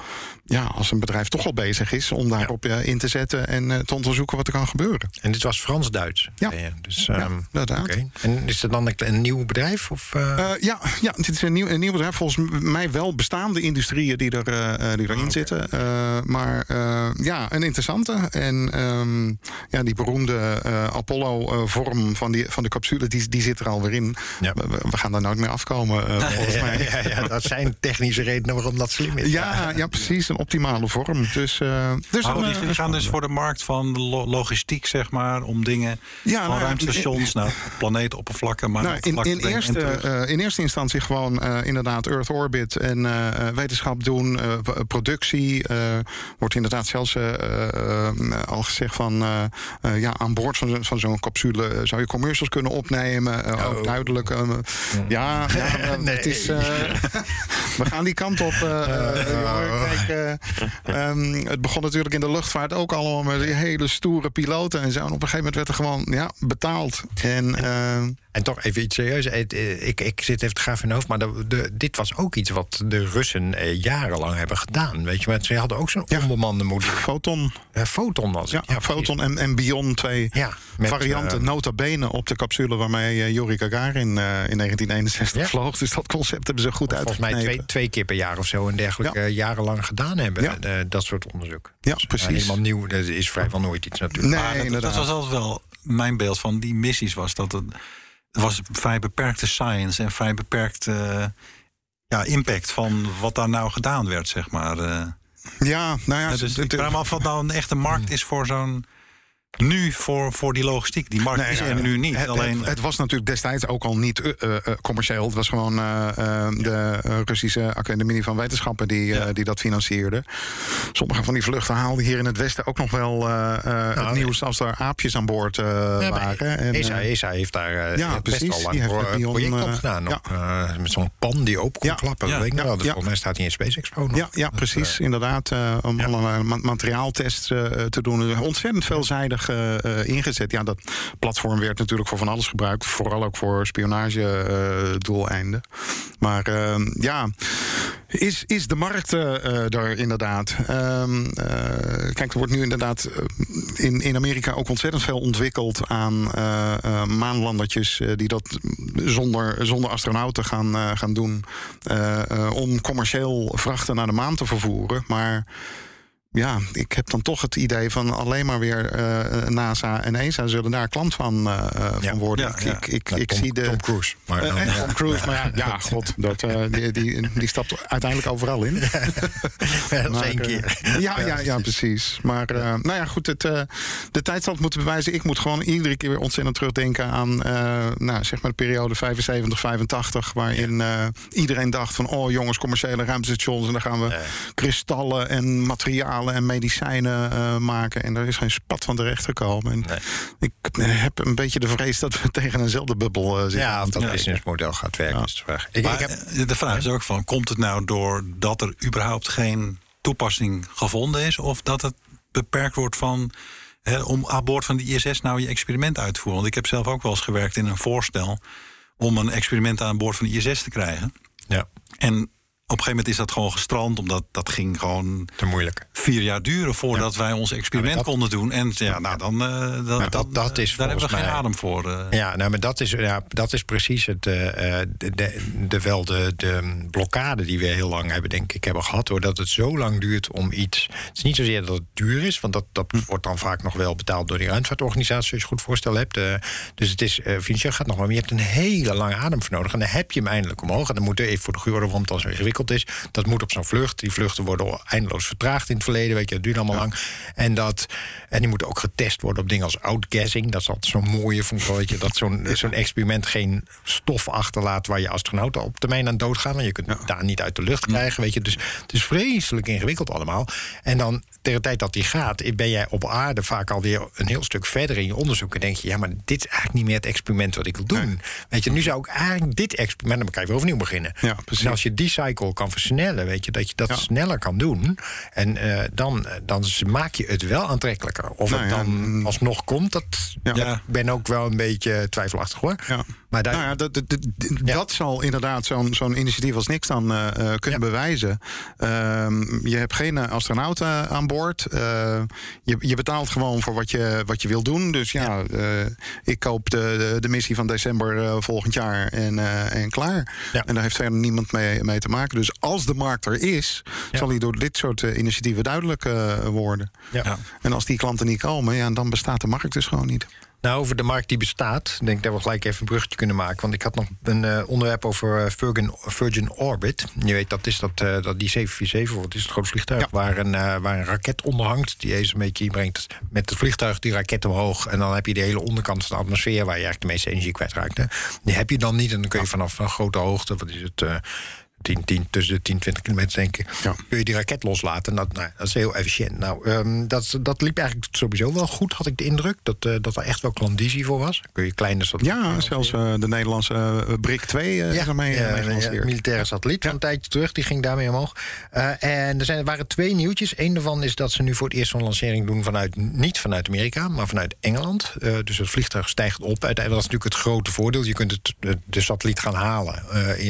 ja, als een bedrijf toch al bezig is, om daarop in te zetten en te onderzoeken wat er kan gebeuren. En dit was Frans-Duits. Ja. Dus, Ja, ehm, inderdaad. En is het dan een, een nieuw bedrijf? Of, ja, ja, dit is een nieuw, een nieuw bedrijf. Volgens mij wel bestaande industrieën die, er, die erin zitten. Eh, maar ja, een interessante. En ehm, ja, die beroemde Apollo-vorm van, die, van de capsule, die, die zit er alweer in. Ja. We, we gaan daar nooit meer afkomen, eh, volgens mij. ja, ja, dat zijn technische redenen waarom dat slim is. Ja, ja, precies. Een optimale vorm. Dus, eh, dus die, eh, gaan dus voor de markt van lo- logistiek, zeg maar, om dingen Ja, van nou ruimtestations naar planeetoppervlakken. Maar Nou, in, in, eerste, in eerste instantie gewoon inderdaad Earth Orbit en wetenschap doen, productie. wordt inderdaad zelfs al gezegd van ja, aan boord van, van zo'n capsule zou je commercials kunnen opnemen. Eh, Ook Oh. duidelijk. eh, ja, ja Nee. het is, eh, we gaan die kant op. Kijk, eh, ehm, het begon natuurlijk in de luchtvaart ook allemaal met die hele stoere piloten en zo. En op een gegeven moment werd er gewoon ja, betaald. En eh, En toch even iets serieus. Ik, ik zit even te graven in mijn hoofd. Maar de, de- dit was ook iets wat de Russen eh, jarenlang hebben gedaan. Weet je, maar ze hadden ook zo'n Ja. onbemande. Foton. Eh, Foton was Ja. Foton en, en Bion, twee Ja, met, varianten, eh, nota bene op de capsule waarmee uh, Yuri Gagarin uh, in 1961 Ja. vloog. Dus dat concept hebben ze goed Volgens mij twee, twee keer per jaar of zo en dergelijke Ja. eh, jarenlang gedaan hebben. Ja. eh, dat soort onderzoek. Ja, Dus, eh, precies. helemaal nieuw. Dat is vrijwel nooit iets natuurlijk. Nee, Maar dat, inderdaad. dat was altijd wel mijn beeld van die missies. Was dat het, het was vrij beperkte science en vrij beperkte ja, impact van wat daar nou gedaan werd, zeg maar. eh. Ja, nou ja, Ja, dus het- ik vraag me af wat nou een echte markt is voor zo'n. Nu voor, voor die logistiek. Die markt Nee, is ja, er nu niet. Het, Alleen, het, het was natuurlijk destijds ook al niet eh, eh, commercieel. Het was gewoon eh, eh, de eh, Russische Academie van Wetenschappen die, eh, die dat financierde. Sommige van die vluchten haalden hier in het Westen ook nog wel eh, eh, het nieuws als er aapjes aan boord Ja, waren. En, ESA, ESA heeft daar ja, best precies. al lang Die heeft pro- met Dion, project op gedaan. ja. Op, eh, met zo'n pan die open kon Ja. klappen. Ja. Dat weet ik nog Ja. wel. Dus Ja. Volgens mij staat hij in Space Expo nog. Ja, ja, precies. inderdaad. eh, om Ja. allerlei ma- materiaaltests eh, te doen. Ontzettend veelzijdig eh, eh, ingezet. Ja, dat platform werd natuurlijk voor van alles gebruikt. Vooral ook voor spionagedoeleinden. maar eh, ja, is, is de markt eh, eh, er inderdaad? Ehm, eh, kijk, er wordt nu inderdaad eh, in, in Amerika ook ontzettend veel ontwikkeld aan eh, eh, maanlandertjes eh, die dat zonder, zonder astronauten gaan, eh, gaan doen. eh, eh, om commercieel vrachten naar de maan te vervoeren. Maar ja, ik heb dan toch het idee van alleen maar weer eh, NASA en ESA zullen daar klant van, eh, eh, Ja. van worden. Ja, ik, ja. ik, ik, Nou, ik Tom, zie de. Tom Cruise. Maar dan, en ja. Tom Cruise, maar ja, god, dat, die, die, die stapt uiteindelijk overal in. Ja, dat is Maar, één keer. Ja, ja, ja, precies. Maar nou ja, goed, het, de tijdstand moet bewijzen. Ik moet gewoon iedere keer weer ontzettend terugdenken aan nou, zeg maar de periode 75, 85, waarin iedereen dacht van oh jongens, commerciële ruimtestations en dan gaan we kristallen en materialen en medicijnen eh, maken. En daar is geen spat van terecht gekomen. En Nee. Ik heb een beetje de vrees dat we tegen eenzelfde bubbel eh, zitten. Ja, of dat Ja. businessmodel gaat werken. Ja. is de vraag. Ik, maar ik heb, eh, de vraag is ook van, komt het nou doordat er überhaupt geen toepassing gevonden is? Of dat het beperkt wordt van, hè, om aan boord van die ISS nou je experiment uit te voeren? Want ik heb zelf ook wel eens gewerkt in een voorstel om een experiment aan boord van de ISS te krijgen. ja, En gegeven moment is dat gewoon gestrand, omdat dat ging gewoon te moeilijk. vier jaar duren voordat wij ons experiment dat- konden doen. En ja, nou dan, eh, Maar dat- dat is daar hebben we volgens geen mij- adem voor. eh. Ja, nou, maar dat is, ja, dat is precies het, eh, eh, de, de, de, wel de, de blokkade die we heel lang hebben, denk ik, hebben gehad. Hoor, dat het zo lang duurt om iets. Het is niet zozeer dat het duur is, want dat, dat Hm. wordt dan vaak nog wel betaald door die ruimtevaartorganisatie, als je goed voorstel hebt. Eh, dus het is eh, financieel gaat nog wel, maar je hebt een hele lange adem voor nodig. En dan heb je hem eindelijk omhoog. En dan moet er even voor de gehoorde waarom het al zo ingewikkeld is. Dat moet op zo'n vlucht. Die vluchten worden eindeloos vertraagd in het verleden. Weet je, dat duurt allemaal lang. En, dat, en die moeten ook getest worden op dingen als outgassing. Dat is altijd zo'n mooie, vond ik wel, weet je, dat zo'n zo'n experiment geen stof achterlaat waar je astronauten op termijn aan doodgaan. Want je kunt daar niet uit de lucht krijgen. Weet je. Dus het is vreselijk ingewikkeld allemaal. En dan tegen de tijd dat die gaat, ben jij op aarde vaak alweer een heel stuk verder in je onderzoek. En denk je, ja, maar dit is eigenlijk niet meer het experiment wat ik wil doen. Weet je, nu zou ik eigenlijk dit experiment, dan kan je weer overnieuw beginnen. Ja, precies. En als je die cycle kan versnellen, weet je, dat je dat Ja. sneller kan doen. En eh, dan, dan maak je het wel aantrekkelijker. Of Nou het dan mm. alsnog komt, dat Ja. Ben ook wel een beetje twijfelachtig hoor. Ja. Maar daar, Nou ja, dat, dat, dat- zal inderdaad zo'n zo'n initiatief als niks dan eh, eh, kunnen bewijzen. Ehm, je hebt geen astronaut eh, aan boord. Je, je betaalt gewoon voor wat je, wat je wil doen. Dus ja, ik koop de, de, missie van december volgend jaar en, en klaar. En daar heeft verder niemand mee, mee te maken. Dus als de markt er is, Ja. zal die door dit soort eh, initiatieven duidelijk eh, worden. ja. Ja. En als die klanten niet komen, ja, dan bestaat de markt dus gewoon niet. Nou, over de markt die bestaat, denk ik dat we gelijk even een bruggetje kunnen maken. Want ik had nog een eh, onderwerp over Virgin, Virgin Orbit. Je weet, dat is dat, dat die 747, wat is het groot vliegtuig, Ja. waar, een, waar een raket onder hangt. Die eens een beetje brengt met het vliegtuig die raket omhoog. En dan heb je de hele onderkant van de atmosfeer, waar je eigenlijk de meeste energie kwijtraakt. Hè. Die heb je dan niet. En dan kun je vanaf een grote hoogte, wat is het. Eh 10, 10, tussen de 10 20 kilometer, denk ik. Ja. Kun je die raket loslaten. En dat, nou, dat is heel efficiënt. Nou, ehm, dat, dat liep eigenlijk sowieso wel goed, had ik de indruk. Dat, eh, dat er echt wel klandizie voor was. Kun je kleine satellieten Ja, zelfs eh, de Nederlandse eh, BRIC 2 eh, is ermee ja, ja, militaire satelliet van een tijdje terug. Die ging daarmee omhoog. En er, zijn, er waren twee nieuwtjes. Eén daarvan is dat ze nu voor het eerst een lancering doen vanuit, niet vanuit Amerika, maar vanuit Engeland. Dus het vliegtuig stijgt op. Uiteindelijk dat is natuurlijk het grote voordeel. Je kunt het, de, de satelliet gaan halen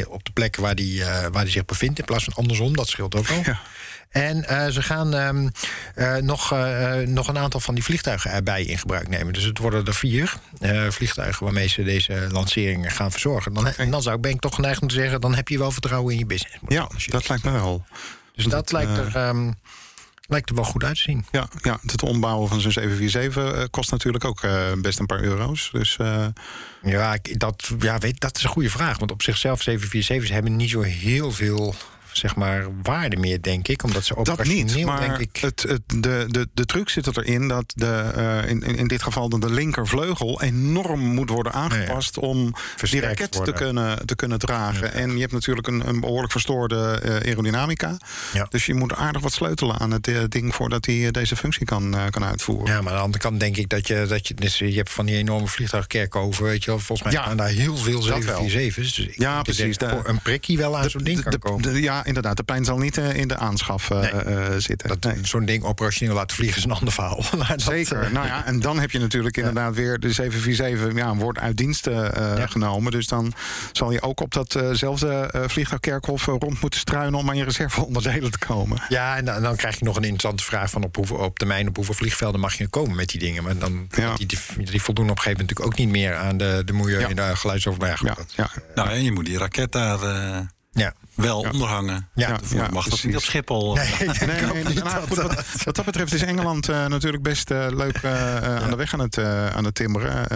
op de plek waar die, waar die zich bevindt. In plaats van andersom. Dat scheelt ook al. Ja. En eh, ze gaan ehm, eh, nog, eh, eh, nog een aantal van die vliegtuigen erbij in gebruik nemen. Dus het worden er vier eh, vliegtuigen waarmee ze deze lanceringen gaan verzorgen. Dan, En dan zou ik, ben ik toch geneigd om te zeggen: dan heb je wel vertrouwen in je business. Ja, dat lijkt me wel. dus dat lijkt, er, ehm, lijkt er wel goed uit te zien. Ja, ja, het ombouwen van zo'n 747 eh, kost natuurlijk ook eh, best een paar euro's. Dus eh, Ja, ik- dat, ja weet, dat is een goede vraag. Want op zichzelf 747's hebben niet zo heel veel zeg maar, waarde meer, denk ik. Omdat ze dat operationeel, niet. Maar denk ik... het, het, de, de, de truc zit erin dat de, eh, in, in in dit geval dan de linkervleugel enorm moet worden aangepast om die raket te kunnen, te kunnen dragen. En je hebt natuurlijk een, een behoorlijk verstoorde eh, aerodynamica. Ja. Dus je moet aardig wat sleutelen aan het eh, ding voordat hij deze functie kan, kan uitvoeren. Ja, maar aan de andere kant denk ik dat je... Dat je, dus je hebt van die enorme vliegtuigkerkhoven, weet je wel. Volgens mij Ja, staan daar heel veel dat wel. 747's. Dus ik Ja, dat precies. De- een prikkie wel aan zo'n ding kan komen. de- ja, inderdaad. De pijn zal niet eh, in de aanschaf eh, Nee. eh, zitten. dat Nee. zo'n ding operationeel laten vliegen is een ander verhaal. Dat, Zeker. nou ja, en dan heb je natuurlijk inderdaad weer de 747 ja, wordt uit dienst eh, Ja. genomen. Dus dan zal je ook op datzelfde eh vliegtuigkerkhof rond moeten struinen om aan je reserveonderdelen te komen. Ja, en dan, dan krijg je nog een interessante vraag van op, hoeveel, op termijn op hoeveel vliegvelden mag je komen met die dingen. Maar dan Ja. die, die, die voldoen op een gegeven moment natuurlijk ook niet meer aan de, de milieu Ja. en de geluidsoverberg. Ja, ja. Nou, en je moet die raket daar eh, ja. Wel onderhangen. Ja. Ja, mag dat niet op Schiphol. Nee, Nee, nou, goed, wat, wat dat betreft is Engeland eh, natuurlijk best eh, leuk eh, eh, aan de weg aan het, eh, aan het timmeren.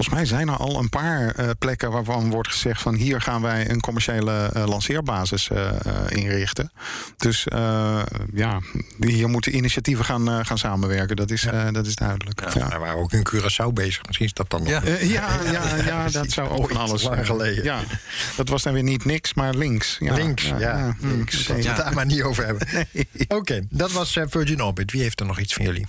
Volgens mij zijn er al een paar eh, plekken waarvan wordt gezegd van hier gaan wij een commerciële eh, lanceerbasis eh, eh, inrichten. Dus eh, ja, hier moeten initiatieven gaan, eh, gaan samenwerken. Dat is, eh, dat is duidelijk. Ja. We waren ook in Curaçao bezig. Misschien is dat dan nog. Ja. Ja, ja, ja, dat zou ook van alles lang geleden. Ja, dat was dan weer niet niks, maar links. Ja, Links, ja. Links. Laten we het daar maar niet over hebben. Oké, dat was eh, Virgin Orbit. Wie heeft er nog iets van jullie?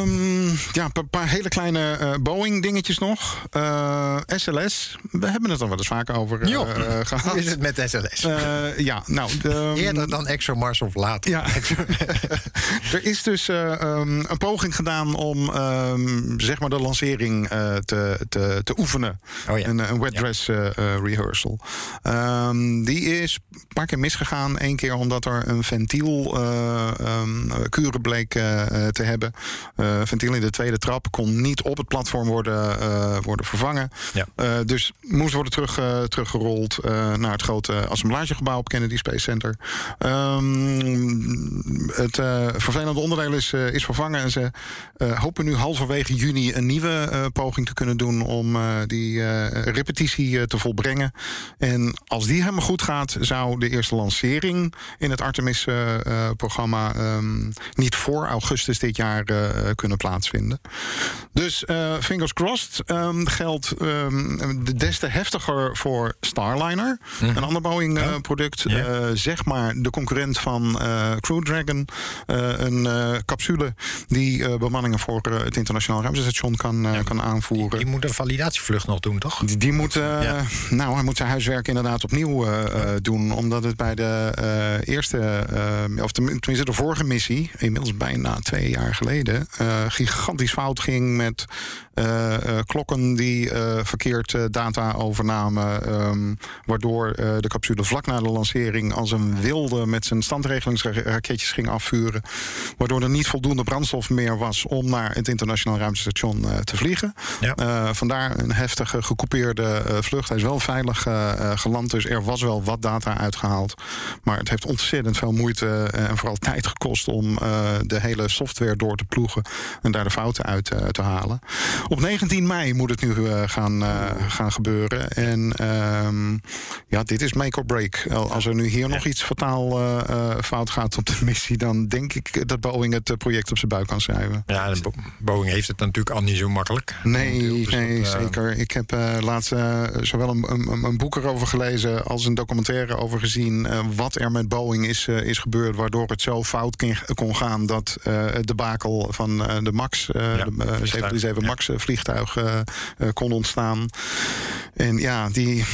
Ehm, ja, een paar hele kleine eh, Boeing-dingetjes nog. Eh, SLS, we hebben het er wel eens vaak over eh, eh, gehad. Hoe is het met SLS? Eh, ja, nou... de- Eerder dan ExoMars of later? Ja, er is dus eh, ehm, een poging gedaan om zeg maar de lancering eh, te, te, te oefenen. Oh ja. Een, een wet Ja. dress eh, eh, rehearsal. Die is een paar keer misgegaan. Eén keer omdat er een ventiel eh kuren bleek eh, te hebben. Eh ventiel in de tweede trap kon niet op het platform worden, eh, worden vervangen. Ja. Eh, dus moest worden terug, teruggerold naar het grote assemblagegebouw op Kennedy Space Center. Ehm, het vervelende onderdeel is, is vervangen. En ze hopen nu halverwege juni een nieuwe poging te kunnen doen om die repetitie te volbrengen. En als die helemaal goed gaat, zou de eerste lancering in het Artemis-programma niet voor augustus dit jaar kunnen plaatsvinden. Dus uh, fingers crossed um, geldt um, des te heftiger voor Starliner. Mm. Een ander Boeing-product. Uh, yeah. zeg maar de concurrent van Crew Dragon. een capsule die bemanningen voor het internationaal ruimtestation kan, ja, kan aanvoeren. Die, die, moet een validatievlucht nog doen, toch? Die, die moet, ja. nou, hij moet zijn huiswerk inderdaad opnieuw doen. Omdat het bij de eerste, of tenminste de vorige missie, inmiddels bijna twee jaar geleden, gigantisch fout ging met klokken die uh, verkeerd data overnamen. Um, waardoor de capsule vlak na de lancering als een wilde met zijn standregelingsraketjes ging afvuren. Waardoor er niet voldoende brandstof meer was om naar het internationaal ruimtestation te vliegen. Ja. vandaar een heftige gecoupeerde vlucht. Hij is wel veilig geland, dus er was wel wat data uitgehaald. Maar het heeft ontzettend veel moeite en vooral tijd gekost om de hele software door te ploegen en daar de fouten uit te halen. Op 19 mei moet het nu uh, gaan, uh, gaan gebeuren. En uh, ja, dit is make or break. Als er nu hier nog iets fataal uh, fout gaat op de missie, dan denk ik dat Boeing het project op zijn buik kan schrijven. Ja, Bo Boeing heeft het natuurlijk al niet zo makkelijk. Nee, dus nee dat, zeker. Ik heb laatst zowel een, een, een, boek erover gelezen als een documentaire over gezien. wat er met Boeing is, is gebeurd, waardoor het zo fout kon gaan dat de bakel van de Max, ja, de 737 Max vliegtuig uh, kon ontstaan. En ja, die,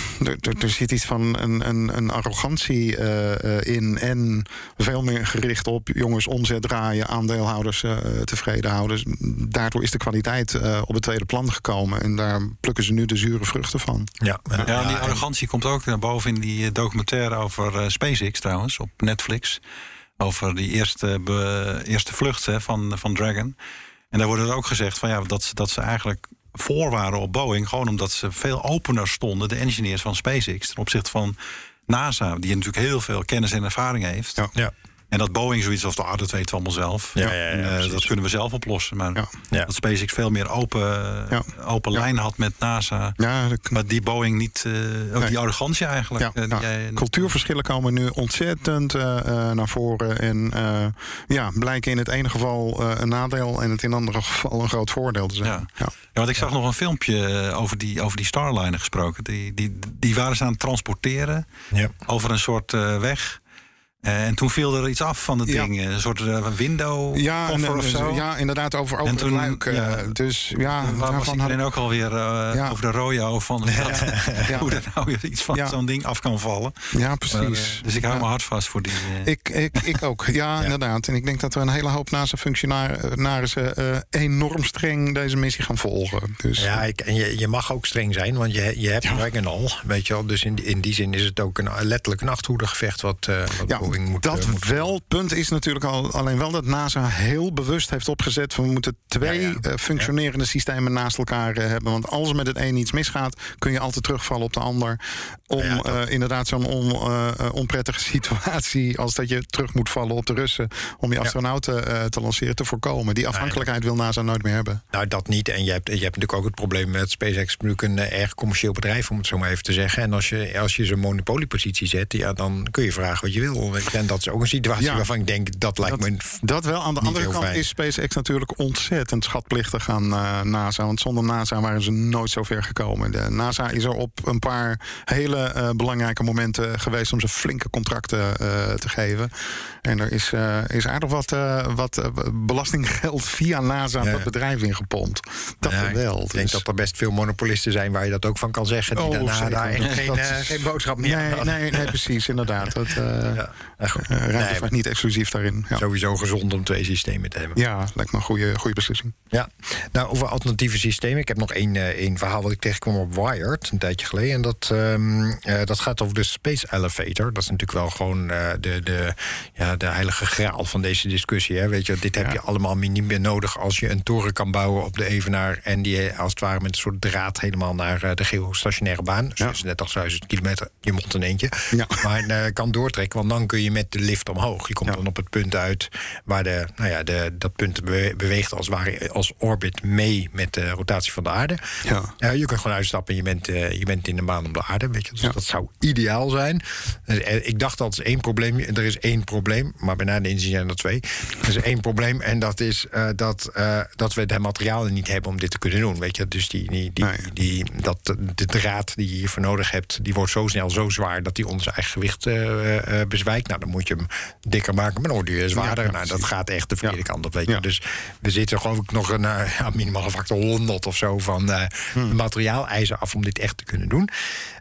er, zit iets van een, een, een arrogantie uh, in. En veel meer gericht op jongens omzet draaien, aandeelhouders tevreden houden. Daardoor is de kwaliteit op het tweede plan gekomen. En daar plukken ze nu de zure vruchten van. Ja, ja, die arrogantie komt ook naar boven in die documentaire over SpaceX trouwens, op Netflix. Over die eerste, eerste vlucht hè, van, van Dragon. En daar wordt er ook gezegd van ja, dat, ze, dat ze eigenlijk voor waren op Boeing. Gewoon omdat ze veel opener stonden, de engineers van SpaceX, ten opzichte van NASA, die natuurlijk heel veel kennis en ervaring heeft. Ja. ja. En dat Boeing zoiets als, ah, dat weten we allemaal zelf. Ja, en, uh, dat kunnen we zelf oplossen. Maar dat SpaceX veel meer open, open lijn had met NASA. Maar die Boeing niet, uh, ook die arrogantie eigenlijk. Uh, Cultuurverschillen komen nu ontzettend naar voren. En ja, blijken in het ene geval een nadeel en het in het andere geval een groot voordeel te zijn. Ja, ja. want ik zag nog een filmpje over die, over die Starliner gesproken. Die, die, die waren ze aan het transporteren over een soort weg. Eh, en toen viel er iets af van het ding. Een soort uh, window ja, en, of zo. Ja, inderdaad, over, over en toen, luik. Ja, dus ja, waar was iedereen had... ook alweer uh, ja. over de rojo van dat, hoe er nou weer iets van zo'n ding af kan vallen. Ja, precies. dus ik hou me hard vast voor die... Ik, ik, ik ook, ja, inderdaad. En ik denk dat er een hele hoop NASA-functionarissen enorm streng deze missie gaan volgen. Dus, ja, ik, en je, je mag ook streng zijn, want je, je hebt Dragon al. Weet je wel, dus in, in die zin is het ook een, letterlijk een achthoedengevecht wat, wat dat eh, wel. Het punt is natuurlijk al, alleen wel dat NASA heel bewust heeft opgezet... we moeten twee eh, functionerende systemen naast elkaar eh, hebben. Want als er met het een iets misgaat... kun je altijd terugvallen op de ander. Om inderdaad zo'n on, onprettige situatie... als dat je terug moet vallen op de Russen... om je astronauten te lanceren, te voorkomen. Die afhankelijkheid wil NASA nooit meer hebben. Nou, dat niet. En je hebt, je hebt natuurlijk ook het probleem met SpaceX... natuurlijk een erg commercieel bedrijf, om het zo maar even te zeggen. En als je, als je zo'n monopoliepositie zet... Ja, dan kun je vragen wat je wil. En dat is ook een situatie waarvan ik denk, dat lijkt dat, me Dat wel. Aan de andere kant is SpaceX natuurlijk ontzettend schatplichtig aan uh, NASA. Want zonder NASA waren ze nooit zo ver gekomen. De NASA is er op een paar hele uh, belangrijke momenten geweest... om ze flinke contracten uh, te geven. En er is, is aardig wat, wat belastinggeld via NASA ja. dat bedrijf ingepompt. Dat ja, wel. Ik denk dus- dat er best veel monopolisten zijn waar je dat ook van kan zeggen. Die oh, daarna daar geen, geen boodschap meer nee, nee, nee, precies, inderdaad. Dat, ja. Uh, ruimtevaart nee, niet exclusief daarin. Ja. Sowieso gezond om twee systemen te hebben. Ja, lijkt me een goede, goede beslissing. Ja, nou over alternatieve systemen. Ik heb nog één, uh, één verhaal wat ik tegenkwam op Wired een tijdje geleden. En dat, um, uh, dat gaat over de Space Elevator. Dat is natuurlijk wel gewoon de, de, ja, de heilige graal van deze discussie. Hè. Weet je, dit heb ja. je allemaal niet meer nodig als je een toren kan bouwen op de Evenaar. En die als het ware met een soort draad helemaal naar de geostationaire baan. Dus ja. 36.000 kilometer, je mond een eentje. Ja. Maar kan doortrekken, want dan kun je je met de lift omhoog. Je komt Ja. dan op het punt uit waar de, nou ja, de, dat punt bewe- beweegt als, ware, als orbit mee met de rotatie van de aarde. Ja. Je kunt gewoon uitstappen en je bent, eh, je bent in de maan om de aarde. Weet je? Dus Ja. dat zou ideaal zijn. Eh, Ik dacht dat is één probleem. Er is één probleem, maar bij de inzien zijn er twee. Er is één probleem en dat is eh, dat, dat we de materialen niet hebben om dit te kunnen doen. Weet je? Dus die, die, die, Nee. die, dat, de draad die je hiervoor nodig hebt, die wordt zo snel zo zwaar dat die ons eigen gewicht bezwijkt. Nou, dan moet je hem dikker maken, maar dan wordt hij zwaarder. Ja, nou, dat gaat echt de verkeerde kant op. Weet je? Dus we zitten geloof ik nog een eh, ja, minimale factor 100 of zo van eh Hmm. materiaaleisen af om dit echt te kunnen doen.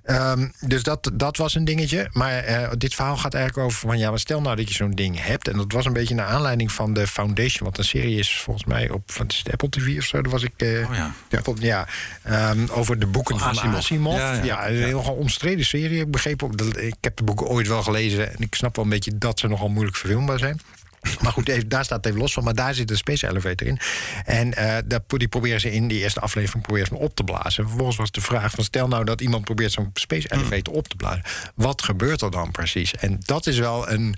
Ehm, dus dat, dat was een dingetje. Maar eh, dit verhaal gaat eigenlijk over van ja, maar stel nou dat je zo'n ding hebt. En dat was een beetje naar aanleiding van de Foundation, wat een serie is volgens mij op is het, Apple TV of zo. Daar was ik. eh, Oh ja. Apple, ja ehm, over de boeken Van van. Asimov. Ja, Ja, ja. een heel omstreden serie. Ik begreep ook dat ik heb de boeken ooit wel gelezen en ik snap wel een beetje dat ze nogal moeilijk verfilmbaar zijn. Maar goed, even- daar staat het even los van. Maar daar zit een space elevator in. En daar, die proberen ze in die eerste aflevering proberen ze op te blazen. En vervolgens was de vraag van... stel nou dat iemand probeert zo'n space elevator op te blazen. Wat gebeurt er dan precies? En dat is wel een...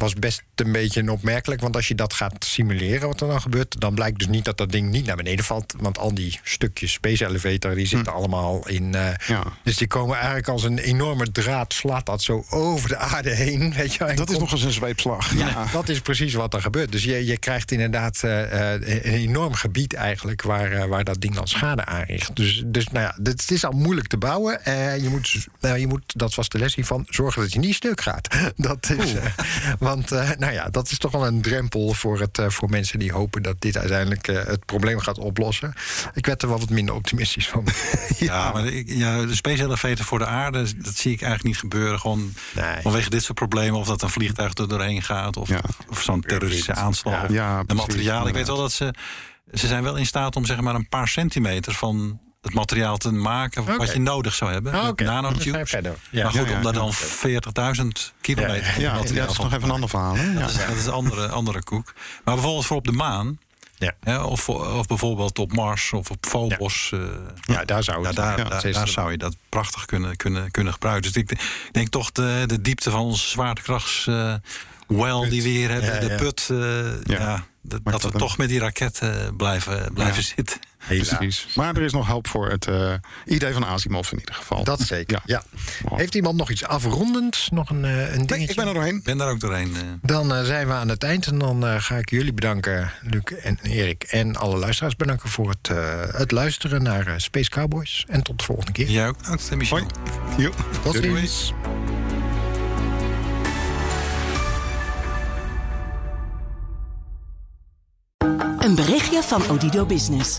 was best een beetje opmerkelijk. Want als je dat gaat simuleren wat er dan gebeurt... dan blijkt dus niet dat dat ding niet naar beneden valt. Want al die stukjes space elevator... die zitten allemaal in... eh, Ja. Dus die komen eigenlijk als een enorme draad... slaat dat zo over de aarde heen. Weet je, Dat is nog eens een zweepslag. ja, dat is precies wat er gebeurt. Dus je, je krijgt inderdaad eh, eh, een enorm gebied eigenlijk waar, waar dat ding dan schade aanricht. Dus, dus nou ja, het is al moeilijk te bouwen. Je, moet, nou, je moet, dat was de les hiervan, zorgen dat je niet stuk gaat. Dat is, want eh, nou ja, dat is toch wel een drempel voor, het, eh, voor mensen die hopen dat dit uiteindelijk eh, het probleem gaat oplossen. Ik werd er wel wat minder optimistisch van. Ja, maar ik- ja, de space elevator voor de aarde, dat zie ik eigenlijk niet gebeuren. Gewoon Nee. vanwege dit soort problemen. Of dat een vliegtuig er doorheen gaat. Of, Ja. of zo'n terroristische aanslag. Ja. de materialen. Ik weet wel dat ze... Ze zijn wel in staat om zeg maar een paar centimeter van het materiaal te maken... Wat je nodig zou hebben. Ah, nanotubes. verder. Ja. Maar goed, Ja, ja, om daar dan 40.000 kilometer Ja, materiaal dat is nog even een ander verhaal. Hè? Ja. dat is, dat is een andere, andere koek. Maar bijvoorbeeld voor op de maan... Ja. Hè, of, of bijvoorbeeld op Mars of op Phobos... eh, Ja, daar zou ja, het daar, ja, daar, zou je dat prachtig kunnen, kunnen, kunnen gebruiken. Dus ik denk toch de, de diepte van onze zwaartekrachts eh well die we hier hebben, Ja, de ja. put, eh, ja. dat, dat we toch met die raketten blijven, blijven zitten. Precies. Maar er is nog hulp voor het eh, idee van Asimov in ieder geval. Dat zeker, ja. Heeft iemand nog iets afrondends? Nog een, eh, een dingetje? Nee, ik ben er doorheen. Ik ben daar ook doorheen. eh. Dan zijn we aan het eind en dan eh, ga ik jullie bedanken, Luc en Erik. En alle luisteraars bedanken voor het, eh, het luisteren naar Space Cowboys. En tot de volgende keer. Jij ook, Michel. Hoi. Jo. Tot ziens. Een berichtje van Odido Business.